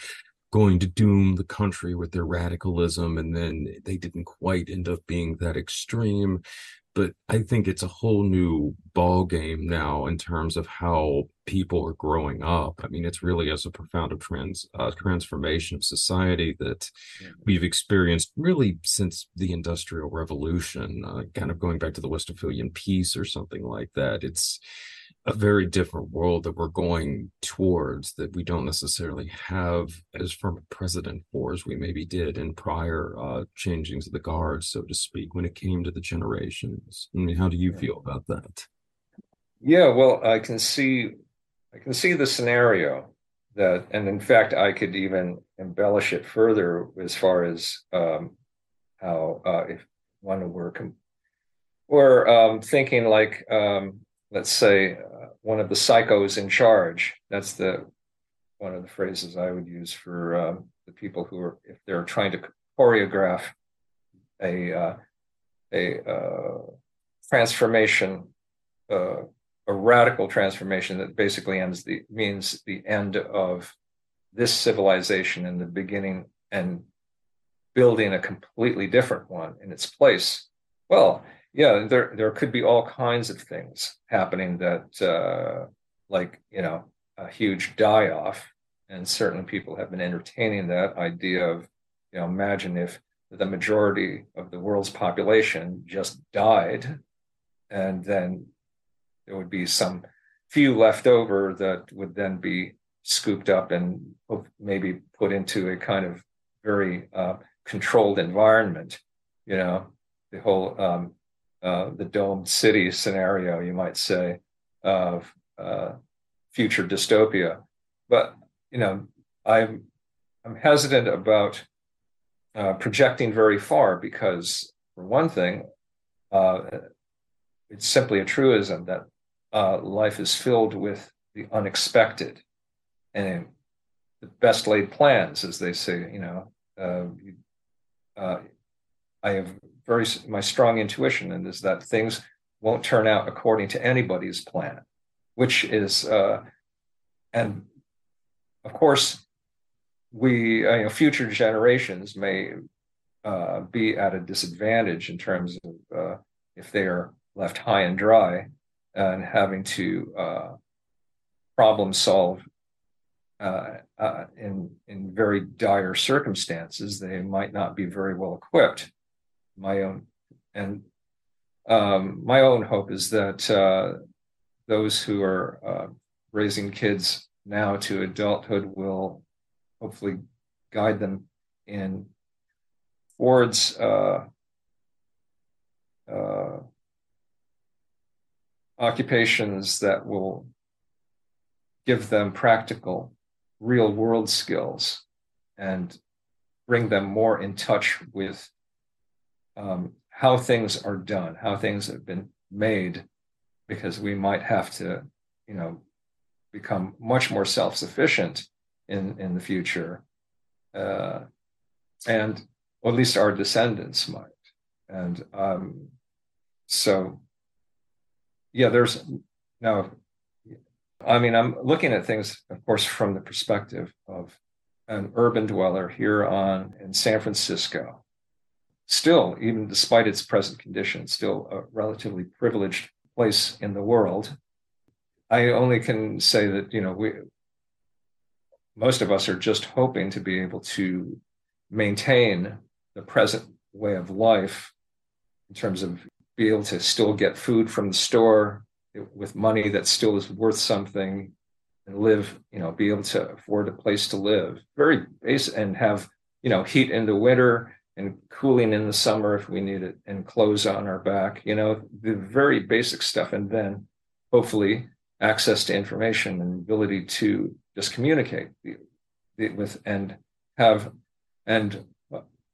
going to doom the country with their radicalism and then they didn't quite end up being that extreme but I think it's a whole new ball game now in terms of how people are growing up. I mean, it's really as a profound of trans uh, transformation of society that yeah. we've experienced really since the Industrial Revolution, uh, kind of going back to the Westphalian Peace or something like that. It's a very different world that we're going towards that we don't necessarily have as firm a precedent for as we maybe did in prior uh, changings of the guard, so to speak, when it came to the generations. I mean, how do you feel about that? Yeah, well, I can see, I can see the scenario that, and in fact, I could even embellish it further as far as um, how uh, if one were com- or um, thinking like um, let's say uh, one of the psychos in charge. That's the one of the phrases I would use for uh, the people who are if they're trying to choreograph a uh, a uh, transformation, uh, a radical transformation that basically ends the means the end of this civilization and the beginning and building a completely different one in its place. Well, yeah, there there could be all kinds of things happening that, uh, like you know, a huge die off, and certainly people have been entertaining that idea of, you know, imagine if the majority of the world's population just died, and then there would be some few left over that would then be scooped up and maybe put into a kind of very uh, controlled environment. You know, the whole um, uh, the domed city scenario, you might say, of uh, future dystopia. But you know, I'm I'm hesitant about uh, projecting very far because, for one thing, uh, it's simply a truism that uh, life is filled with the unexpected and the best laid plans, as they say. You know, I have very my strong intuition and is that things won't turn out according to anybody's plan, which is uh, and of course we uh, you know future generations may uh, be at a disadvantage in terms of uh, if they are left high and dry and having to uh, problem solve uh, uh, in in very dire circumstances, they might not be very well equipped. My own and um, my own hope is that uh, those who are uh, raising kids now to adulthood will hopefully guide them in towards uh, uh, occupations that will give them practical, real world skills and bring them more in touch with um, how things are done, how things have been made, because we might have to, you know, become much more self-sufficient in in the future, uh, and or at least our descendants might. And um, so, yeah, there's now. I mean, I'm looking at things, of course, from the perspective of an urban dweller here on in San Francisco. Still, even despite its present condition, still a relatively privileged place in the world. I only can say that you know we most of us are just hoping to be able to maintain the present way of life in terms of be able to still get food from the store with money that still is worth something and live, you know, be able to afford a place to live. Very basic and have, you know, heat in the winter and cooling in the summer if we need it and clothes on our back, you know, the very basic stuff. And then hopefully access to information and ability to just communicate with and have and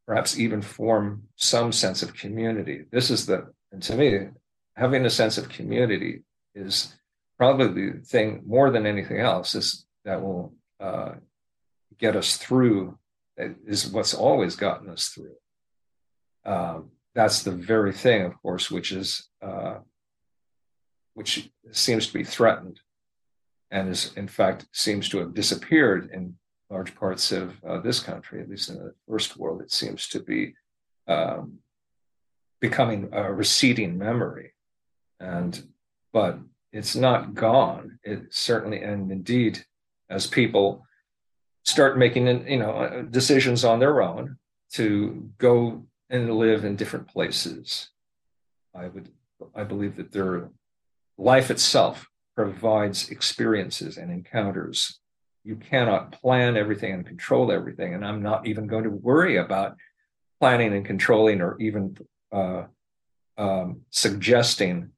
perhaps even form some sense of community. This is the, and to me, having a sense of community is probably the thing more than anything else is that will uh, get us through is what's always gotten us through. Um, that's the very thing, of course, which is uh, which seems to be threatened, and is in fact seems to have disappeared in large parts of uh, this country, at least in the first world. It seems to be um, becoming a receding memory, and but it's not gone. It certainly, and indeed, as people start making you know uh, decisions on their own to go and live in different places. I would i believe that their life itself provides experiences and encounters. You cannot plan everything and control everything and i'm not even going to worry about planning and controlling or even uh, um, suggesting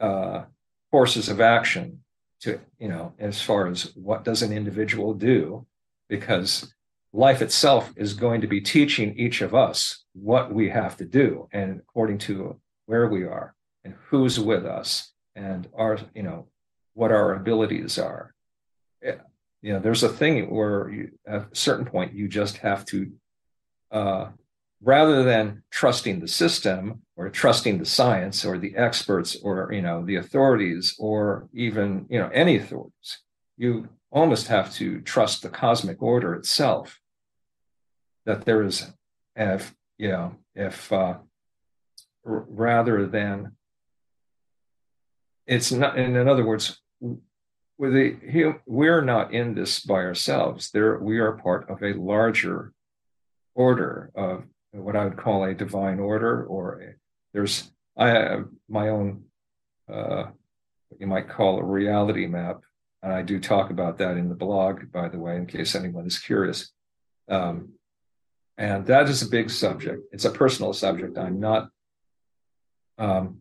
uh, courses of action to you know as far as what does an individual do because life itself is going to be teaching each of us what we have to do and according to where we are and who's with us and our you know what our abilities are. You know there's a thing where you, at a certain point you just have to uh, rather than trusting the system or trusting the science or the experts or you know the authorities or even you know any authorities you almost have to trust the cosmic order itself. That there is if you know if uh, r- rather than it's not in other words the, we're not in this by ourselves. There we are part of a larger order of what I would call a divine order, or a, there's I my own uh, what you might call a reality map, and I do talk about that in the blog, by the way, in case anyone is curious. Um, and that is a big subject. It's a personal subject. I'm not um,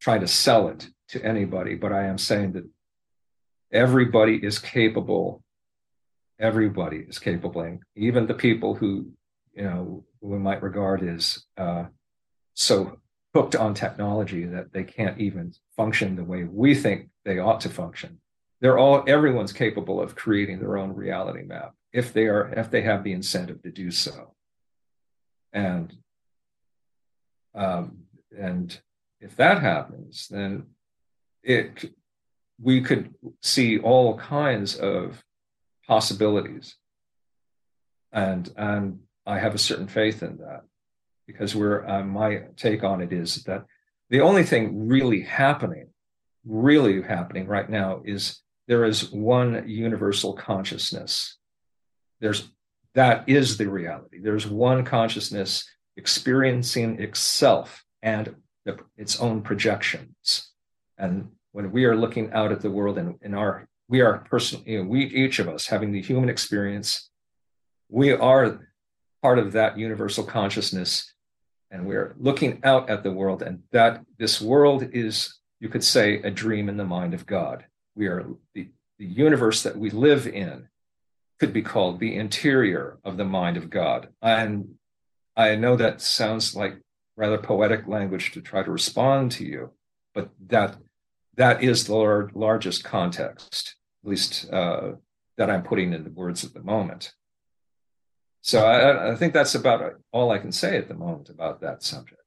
trying to sell it to anybody, but I am saying that everybody is capable. Everybody is capable, and even the people who you know we might regard as uh, so hooked on technology that they can't even function the way we think they ought to function. They're all everyone's capable of creating their own reality map if they are if they have the incentive to do so. And um, and if that happens, then it we could see all kinds of possibilities and and I have a certain faith in that because we're uh, my take on it is that the only thing really happening, really happening right now is there is one universal consciousness. There's that is the reality. There's one consciousness experiencing itself and the, its own projections. And when we are looking out at the world and in our we are personally you know, we each of us having the human experience, we are part of that universal consciousness and we're looking out at the world and that this world is you could say a dream in the mind of god. We are the, the universe that we live in could be called the interior of the mind of god. And i know that sounds like rather poetic language to try to respond to you but that that is the lar- largest context at least uh, that i'm putting into words at the moment so I, I think that's about all I can say at the moment about that subject.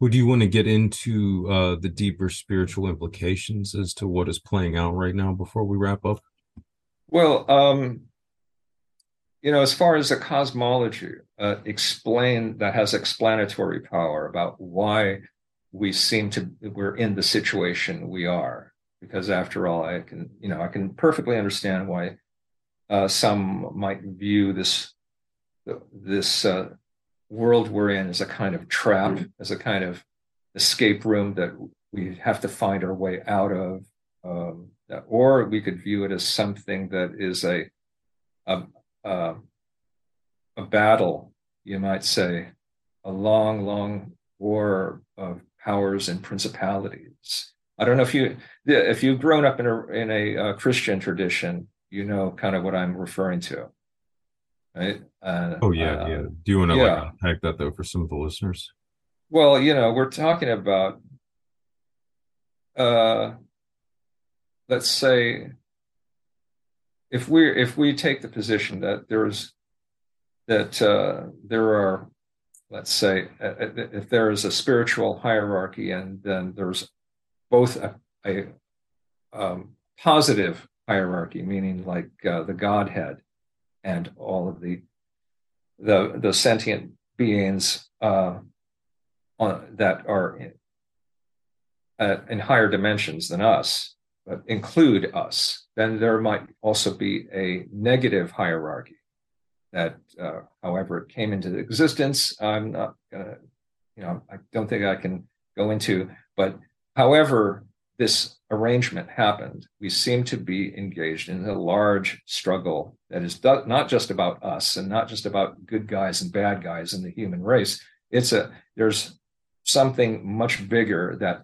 Would you want to get into uh, the deeper spiritual implications as to what is playing out right now before we wrap up? Well, um, you know, as far as the cosmology uh, explain that has explanatory power about why we seem to we're in the situation we are, because after all, I can you know I can perfectly understand why uh, some might view this this uh, world we're in as a kind of trap, as a kind of escape room that we have to find our way out of, um, or we could view it as something that is a a, a a battle, you might say, a long, long war of powers and principalities. I don't know if you if you've grown up in a in a uh, Christian tradition, you know kind of what I'm referring to. Right? Uh, oh yeah, uh, yeah. Do you want to yeah. like unpack that though for some of the listeners? Well, you know, we're talking about uh let's say if we if we take the position that there's that uh, there are let's say if there is a spiritual hierarchy and then there's both a, a um, positive hierarchy, meaning like uh, the Godhead and all of the the the sentient beings uh, on, that are in, uh, in higher dimensions than us, but include us. Then there might also be a negative hierarchy that, uh, however, it came into existence. I'm not gonna, you know, I don't think I can go into, but however this arrangement happened, we seem to be engaged in a large struggle that is not just about us and not just about good guys and bad guys in the human race. It's a there's something much bigger that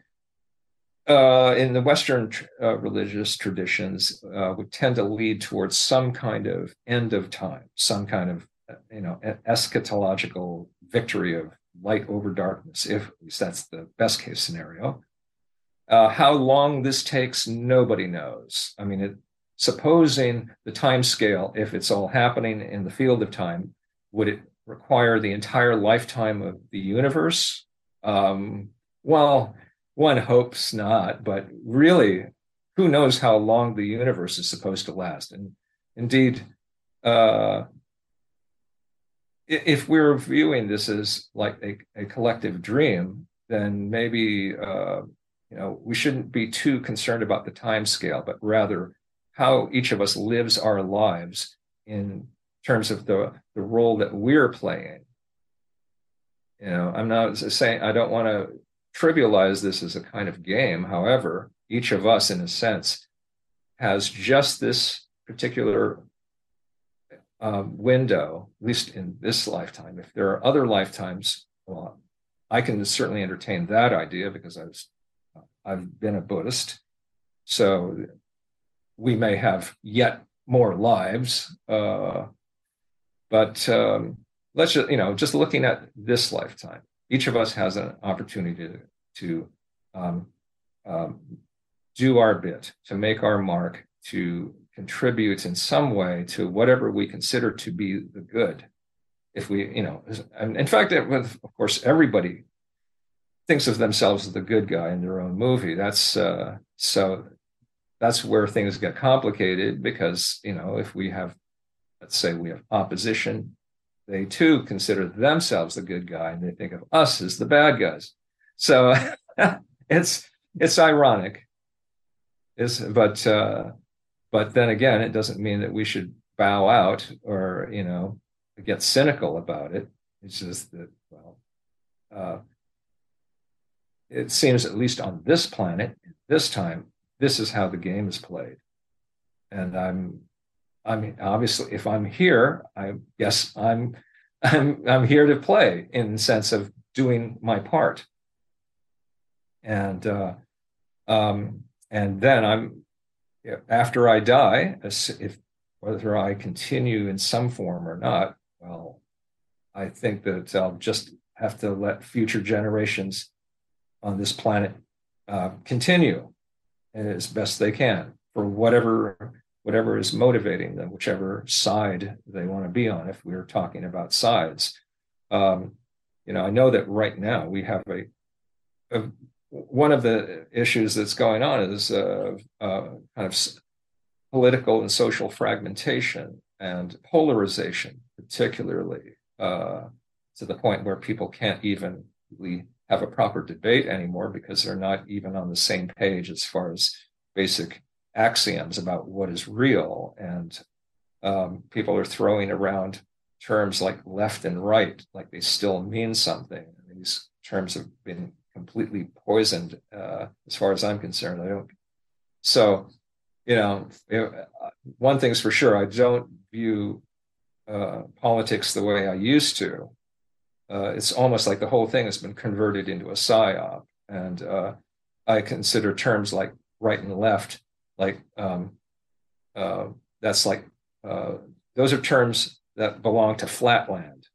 uh, in the Western uh, religious traditions uh, would tend to lead towards some kind of end of time, some kind of you know eschatological victory of light over darkness, if at least that's the best case scenario. Uh, how long this takes, nobody knows. I mean, it, supposing the time scale, if it's all happening in the field of time, would it require the entire lifetime of the universe? Um, well, one hopes not, but really, who knows how long the universe is supposed to last? And indeed, uh, if we're viewing this as like a, a collective dream, then maybe uh, you know we shouldn't be too concerned about the time scale but rather how each of us lives our lives in terms of the the role that we're playing. You know i'm not saying i don't want to trivialize this as a kind of game. However each of us in a sense has just this particular uh, window at least in this lifetime. If there are other lifetimes well i can certainly entertain that idea because i was I've been a Buddhist. So we may have yet more lives. Uh, but um, let's just, you know, just looking at this lifetime, each of us has an opportunity to, to um, um, do our bit, to make our mark, to contribute in some way to whatever we consider to be the good. If we, you know, in fact, with, of course, everybody thinks of themselves as the good guy in their own movie. That's uh, so that's where things get complicated because you know if we have let's say we have opposition they too consider themselves the good guy and they think of us as the bad guys so it's it's ironic. Is but uh, but then again, it doesn't mean that we should bow out or you know get cynical about it. It's just that well, uh, it seems at least on this planet, this time, this is how the game is played, and I'm I mean, obviously, if I'm here, I guess I'm I'm I'm here to play in the sense of doing my part. And uh, um, and then I'm after I die, if whether I continue in some form or not, well, I think that I'll just have to let future generations on this planet uh, continue as best they can for whatever whatever is motivating them, whichever side they want to be on. If we're talking about sides, um, you know, I know that right now we have a, a one of the issues that's going on is uh, uh, kind of political and social fragmentation and polarization, particularly uh, to the point where people can't even really have a proper debate anymore because they're not even on the same page as far as basic axioms about what is real. And um, people are throwing around terms like left and right, like they still mean something. These terms have been completely poisoned, uh, as far as I'm concerned. I don't. So, you know, one thing's for sure: I don't view uh, politics the way I used to. Uh, it's almost like the whole thing has been converted into a psyop, and uh, I consider terms like right and left like um, uh, that's like uh, those are terms that belong to flatland.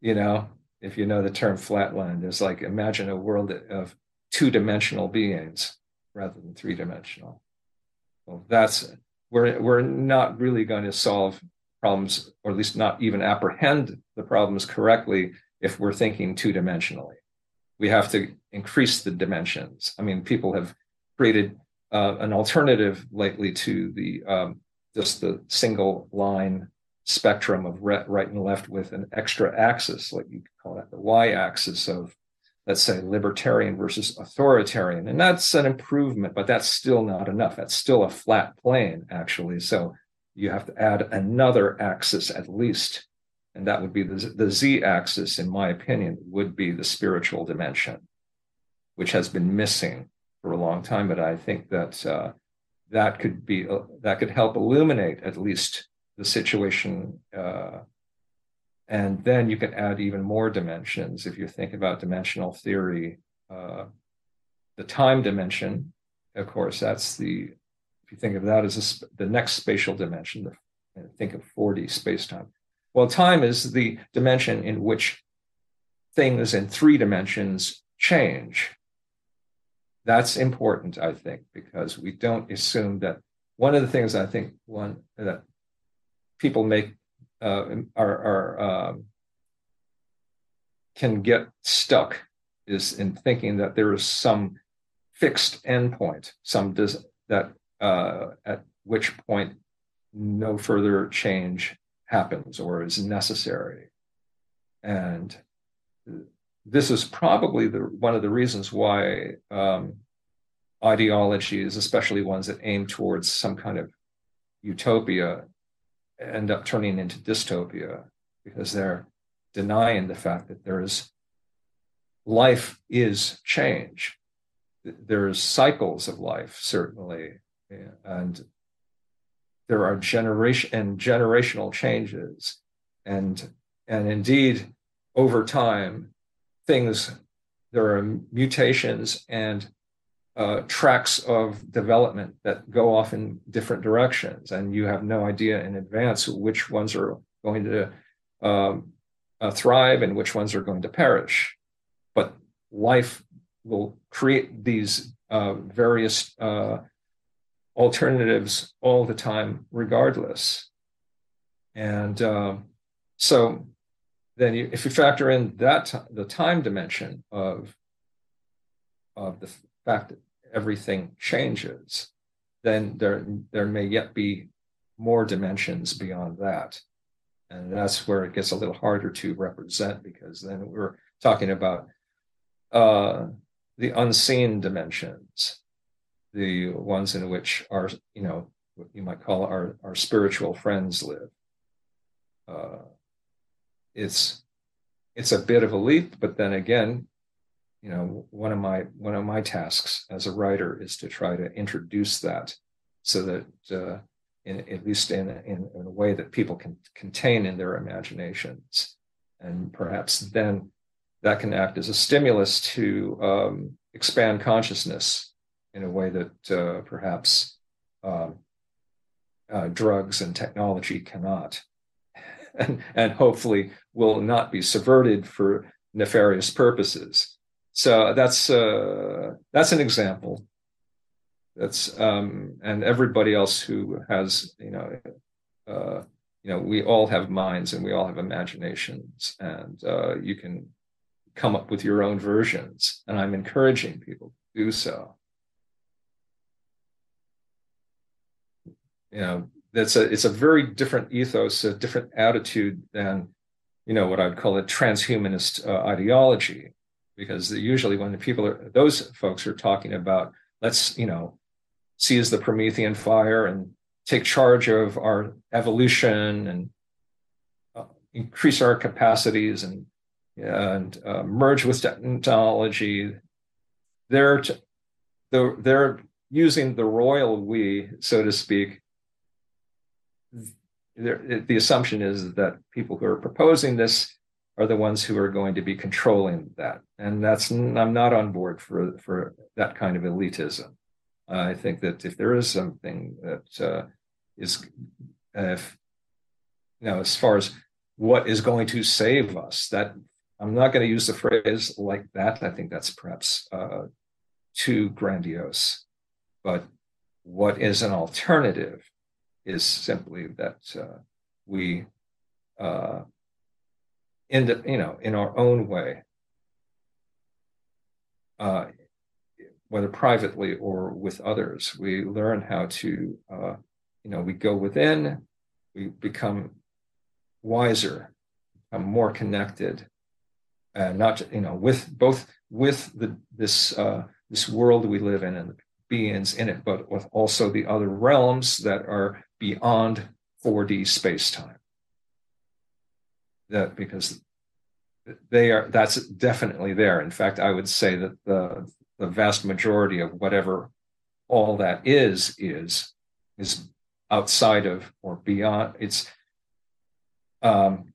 You know if you know the term flatland is like imagine a world of two-dimensional beings rather than three-dimensional. Well that's we're we're not really going to solve problems or at least not even apprehend the problems correctly if we're thinking two-dimensionally we have to increase the dimensions i mean people have created uh, an alternative lately to the um, just the single line spectrum of right and left with an extra axis, like you could call that the y-axis of, let's say, libertarian versus authoritarian, and that's an improvement, but that's still not enough. That's still a flat plane, actually. So you have to add another axis at least, and that would be the, the z-axis, in my opinion, would be the spiritual dimension, which has been missing for a long time, but I think that uh, that could be uh, that could help illuminate at least the situation. Uh, and then you can add even more dimensions if you think about dimensional theory. Uh, the time dimension, of course, that's the if you think of that as a, the next spatial dimension. The, think of 4D space time. Well, time is the dimension in which things in three dimensions change. That's important, I think, because we don't assume that one of the things I think one that people make uh, are, are um, can get stuck is in thinking that there is some fixed endpoint, some does that uh, at which point no further change happens or is necessary, and this is probably the one of the reasons why um, ideologies, especially ones that aim towards some kind of utopia, end up turning into dystopia because they're denying the fact that there is life is change. There's cycles of life, certainly, and there are generation and generational changes, and and indeed, over time, things there are mutations and uh, tracks of development that go off in different directions, and you have no idea in advance which ones are going to um, uh, thrive and which ones are going to perish. But life will create these uh, various uh, alternatives all the time, regardless. And um, so then you, if you factor in that t- the time dimension of of the fact that everything changes, then there there may yet be more dimensions beyond that, and that's where it gets a little harder to represent because then we're talking about uh, the unseen dimensions, the ones in which our, you know, what you might call our, our spiritual friends live. Uh, it's it's a bit of a leap, but then again, you know, one of my one of my tasks as a writer is to try to introduce that so that uh, in, at least in, in, in, a way that people can contain in their imaginations. And perhaps then that can act as a stimulus to um, expand consciousness in a way that uh, perhaps um, uh, drugs and technology cannot. And, and hopefully will not be subverted for nefarious purposes. So that's uh, that's an example that's um, and everybody else who has you know uh, you know we all have minds and we all have imaginations and uh, you can come up with your own versions and i'm encouraging people to do so you know that's a it's a very different ethos a different attitude than you know what i'd call a transhumanist uh, ideology because usually when the people are those folks are talking about let's you know seize the Promethean fire and take charge of our evolution and uh, increase our capacities and and uh, merge with technology. They're t- they're, they're using the royal we, so to speak. The assumption is that people who are proposing this are the ones who are going to be controlling that, and that's I'm not on board for for that kind of elitism. I think that if there is something that uh, is, if you know, as far as what is going to save us, that I'm not going to use the phrase like that. I think that's perhaps uh, too grandiose. But what is an alternative is simply that uh, we, uh, in the, you know, in our own way, uh, whether privately or with others. We learn how to, uh, you know, we go within, we become wiser, become more connected, and not, you know, with both with the this uh, this world we live in and the beings in it, but with also the other realms that are beyond 4D space time. That because they are that's definitely there. In fact, I would say that the the vast majority of whatever all that is is is outside of or beyond it's um,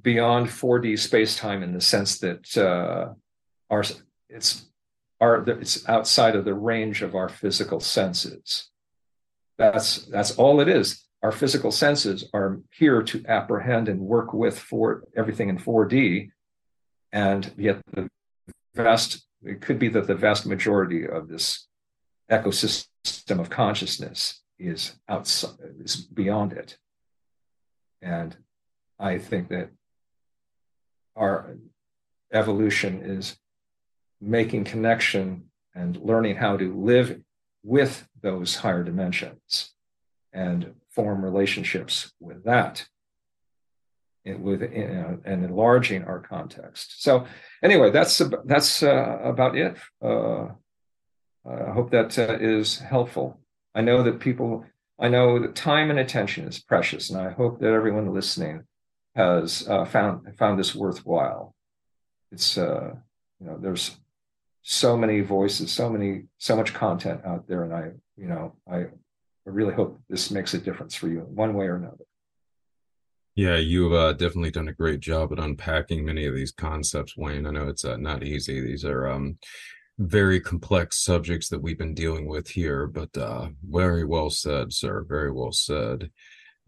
beyond 4D space time in the sense that uh, our it's our it's outside of the range of our physical senses. That's that's all it is. Our physical senses are here to apprehend and work with for everything in 4D, and yet the vast it could be that the vast majority of this ecosystem of consciousness is outside is beyond it and i think that our evolution is making connection and learning how to live with those higher dimensions and form relationships with that with and enlarging our context. So anyway, that's that's uh, about it. Uh, I hope that uh, is helpful. I know that people, I know that time and attention is precious, and I hope that everyone listening has uh, found found this worthwhile. It's uh, you know there's so many voices, so many so much content out there, and I you know I, I really hope this makes a difference for you one way or another. Yeah, you've uh, definitely done a great job at unpacking many of these concepts, Wayne. I know it's uh, not easy. These are um, very complex subjects that we've been dealing with here, but uh, very well said, sir. Very well said.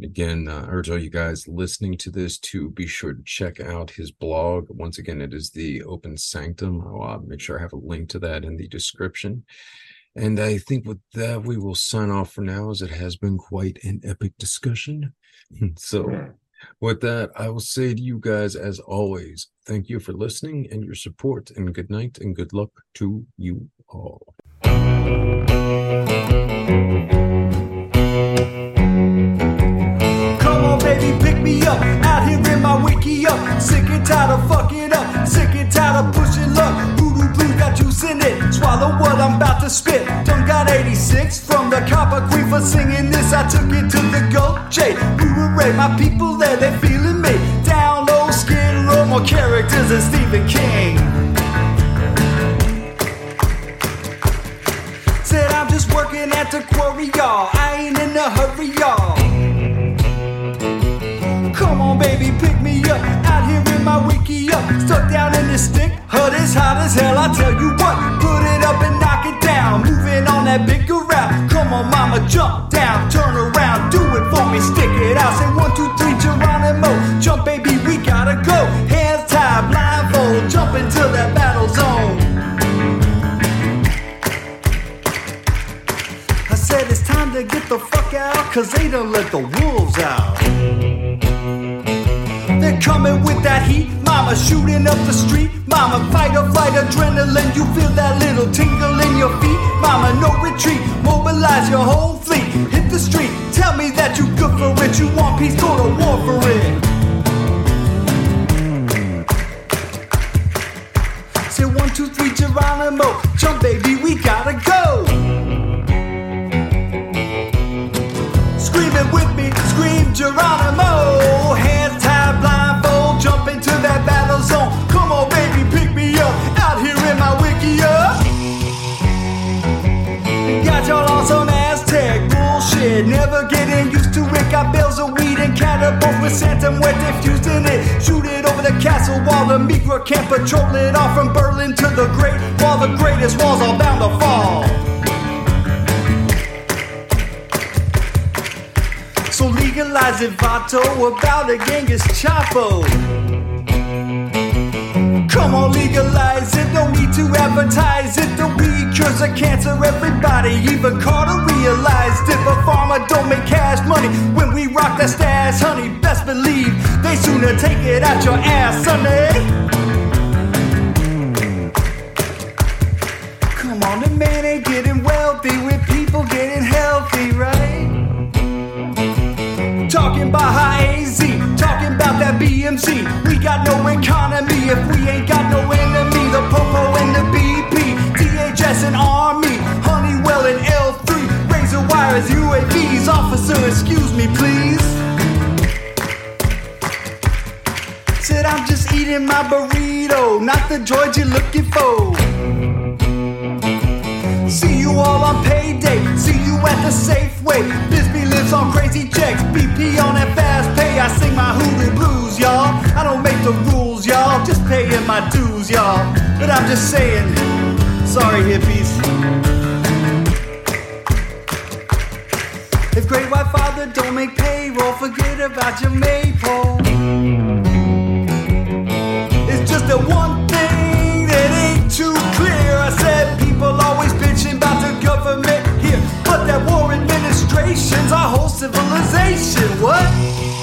Again, uh, urge all you guys listening to this to be sure to check out his blog. Once again, it is the Open Sanctum. I'll uh, make sure I have a link to that in the description. And I think with that, we will sign off for now, as it has been quite an epic discussion. so. Mm. With that, I will say to you guys, as always, thank you for listening and your support, and good night and good luck to you all. Come on, baby, pick me up. Out here in my wickiup. Sick and tired of fucking up. Sick and tired of pushing luck. Voodoo Swallow what I'm about to spit. Don't got 86 from the copper queen for singing this. I took it to the goat J. We were right, my people there, they're feeling me. Down low, skin low, more characters than Stephen King. Said I'm just working at the quarry, y'all. I ain't in a hurry, y'all. Come on, baby, pick me up. Out here in my wickiup. Stuck down in this stick. Hut is hot as hell, I tell you what. Put it up and knock it down. Moving on that big route. Come on, mama, jump down. Turn around, do it for me. Stick it out. Say one, two, three, Geronimo. Jump, baby, we gotta go. Hands tied, blindfold. Jump into that battle zone. I said it's time to get the fuck out, cause they done let the wolves out. They're coming with that heat, mama shooting up the street. Mama, fight or flight adrenaline, you feel that little tingle in your feet. Mama, no retreat, mobilize your whole fleet. Hit the street, tell me that you good for it. You want peace, go to war for it. Say one, two, three, Geronimo, with Santa Muerte fused in it. Shoot it over the castle wall. The Migra can't patrol it all from Berlin to the Great Wall. The greatest walls are bound to fall. So legalize it, Vato, about a Genghis Chapo. Come on, legalize it, no need to advertise it. The weed cures the cancer, everybody, even Carter realized it. But pharma don't make cash money when we rock that stash, honey. Best believe they sooner take it out your ass, sonny. Come on, the man ain't getting wealthy with people getting healthy, right? Talking about high AZ, talking about that BMC. We got no economy if we ain't got no enemy. The Popo and the BP, DHS and Army, Honeywell and L3, razor wires, UAVs. Officer, excuse me, please. Said I'm just eating my burrito, not the droid you're looking for. See you all on payday. See you at the Safeway. Bisbee lives on crazy checks. BP on that fast pay. I sing my hoodoo blues, y'all. I don't make the rules, y'all. Just paying my dues, y'all. But I'm just saying, sorry, hippies. If Great White Father don't make payroll, forget about your maypole. It's just that one thing that ain't too clear. I said people always bitching about the government here, but that war administration's our whole civilization. What?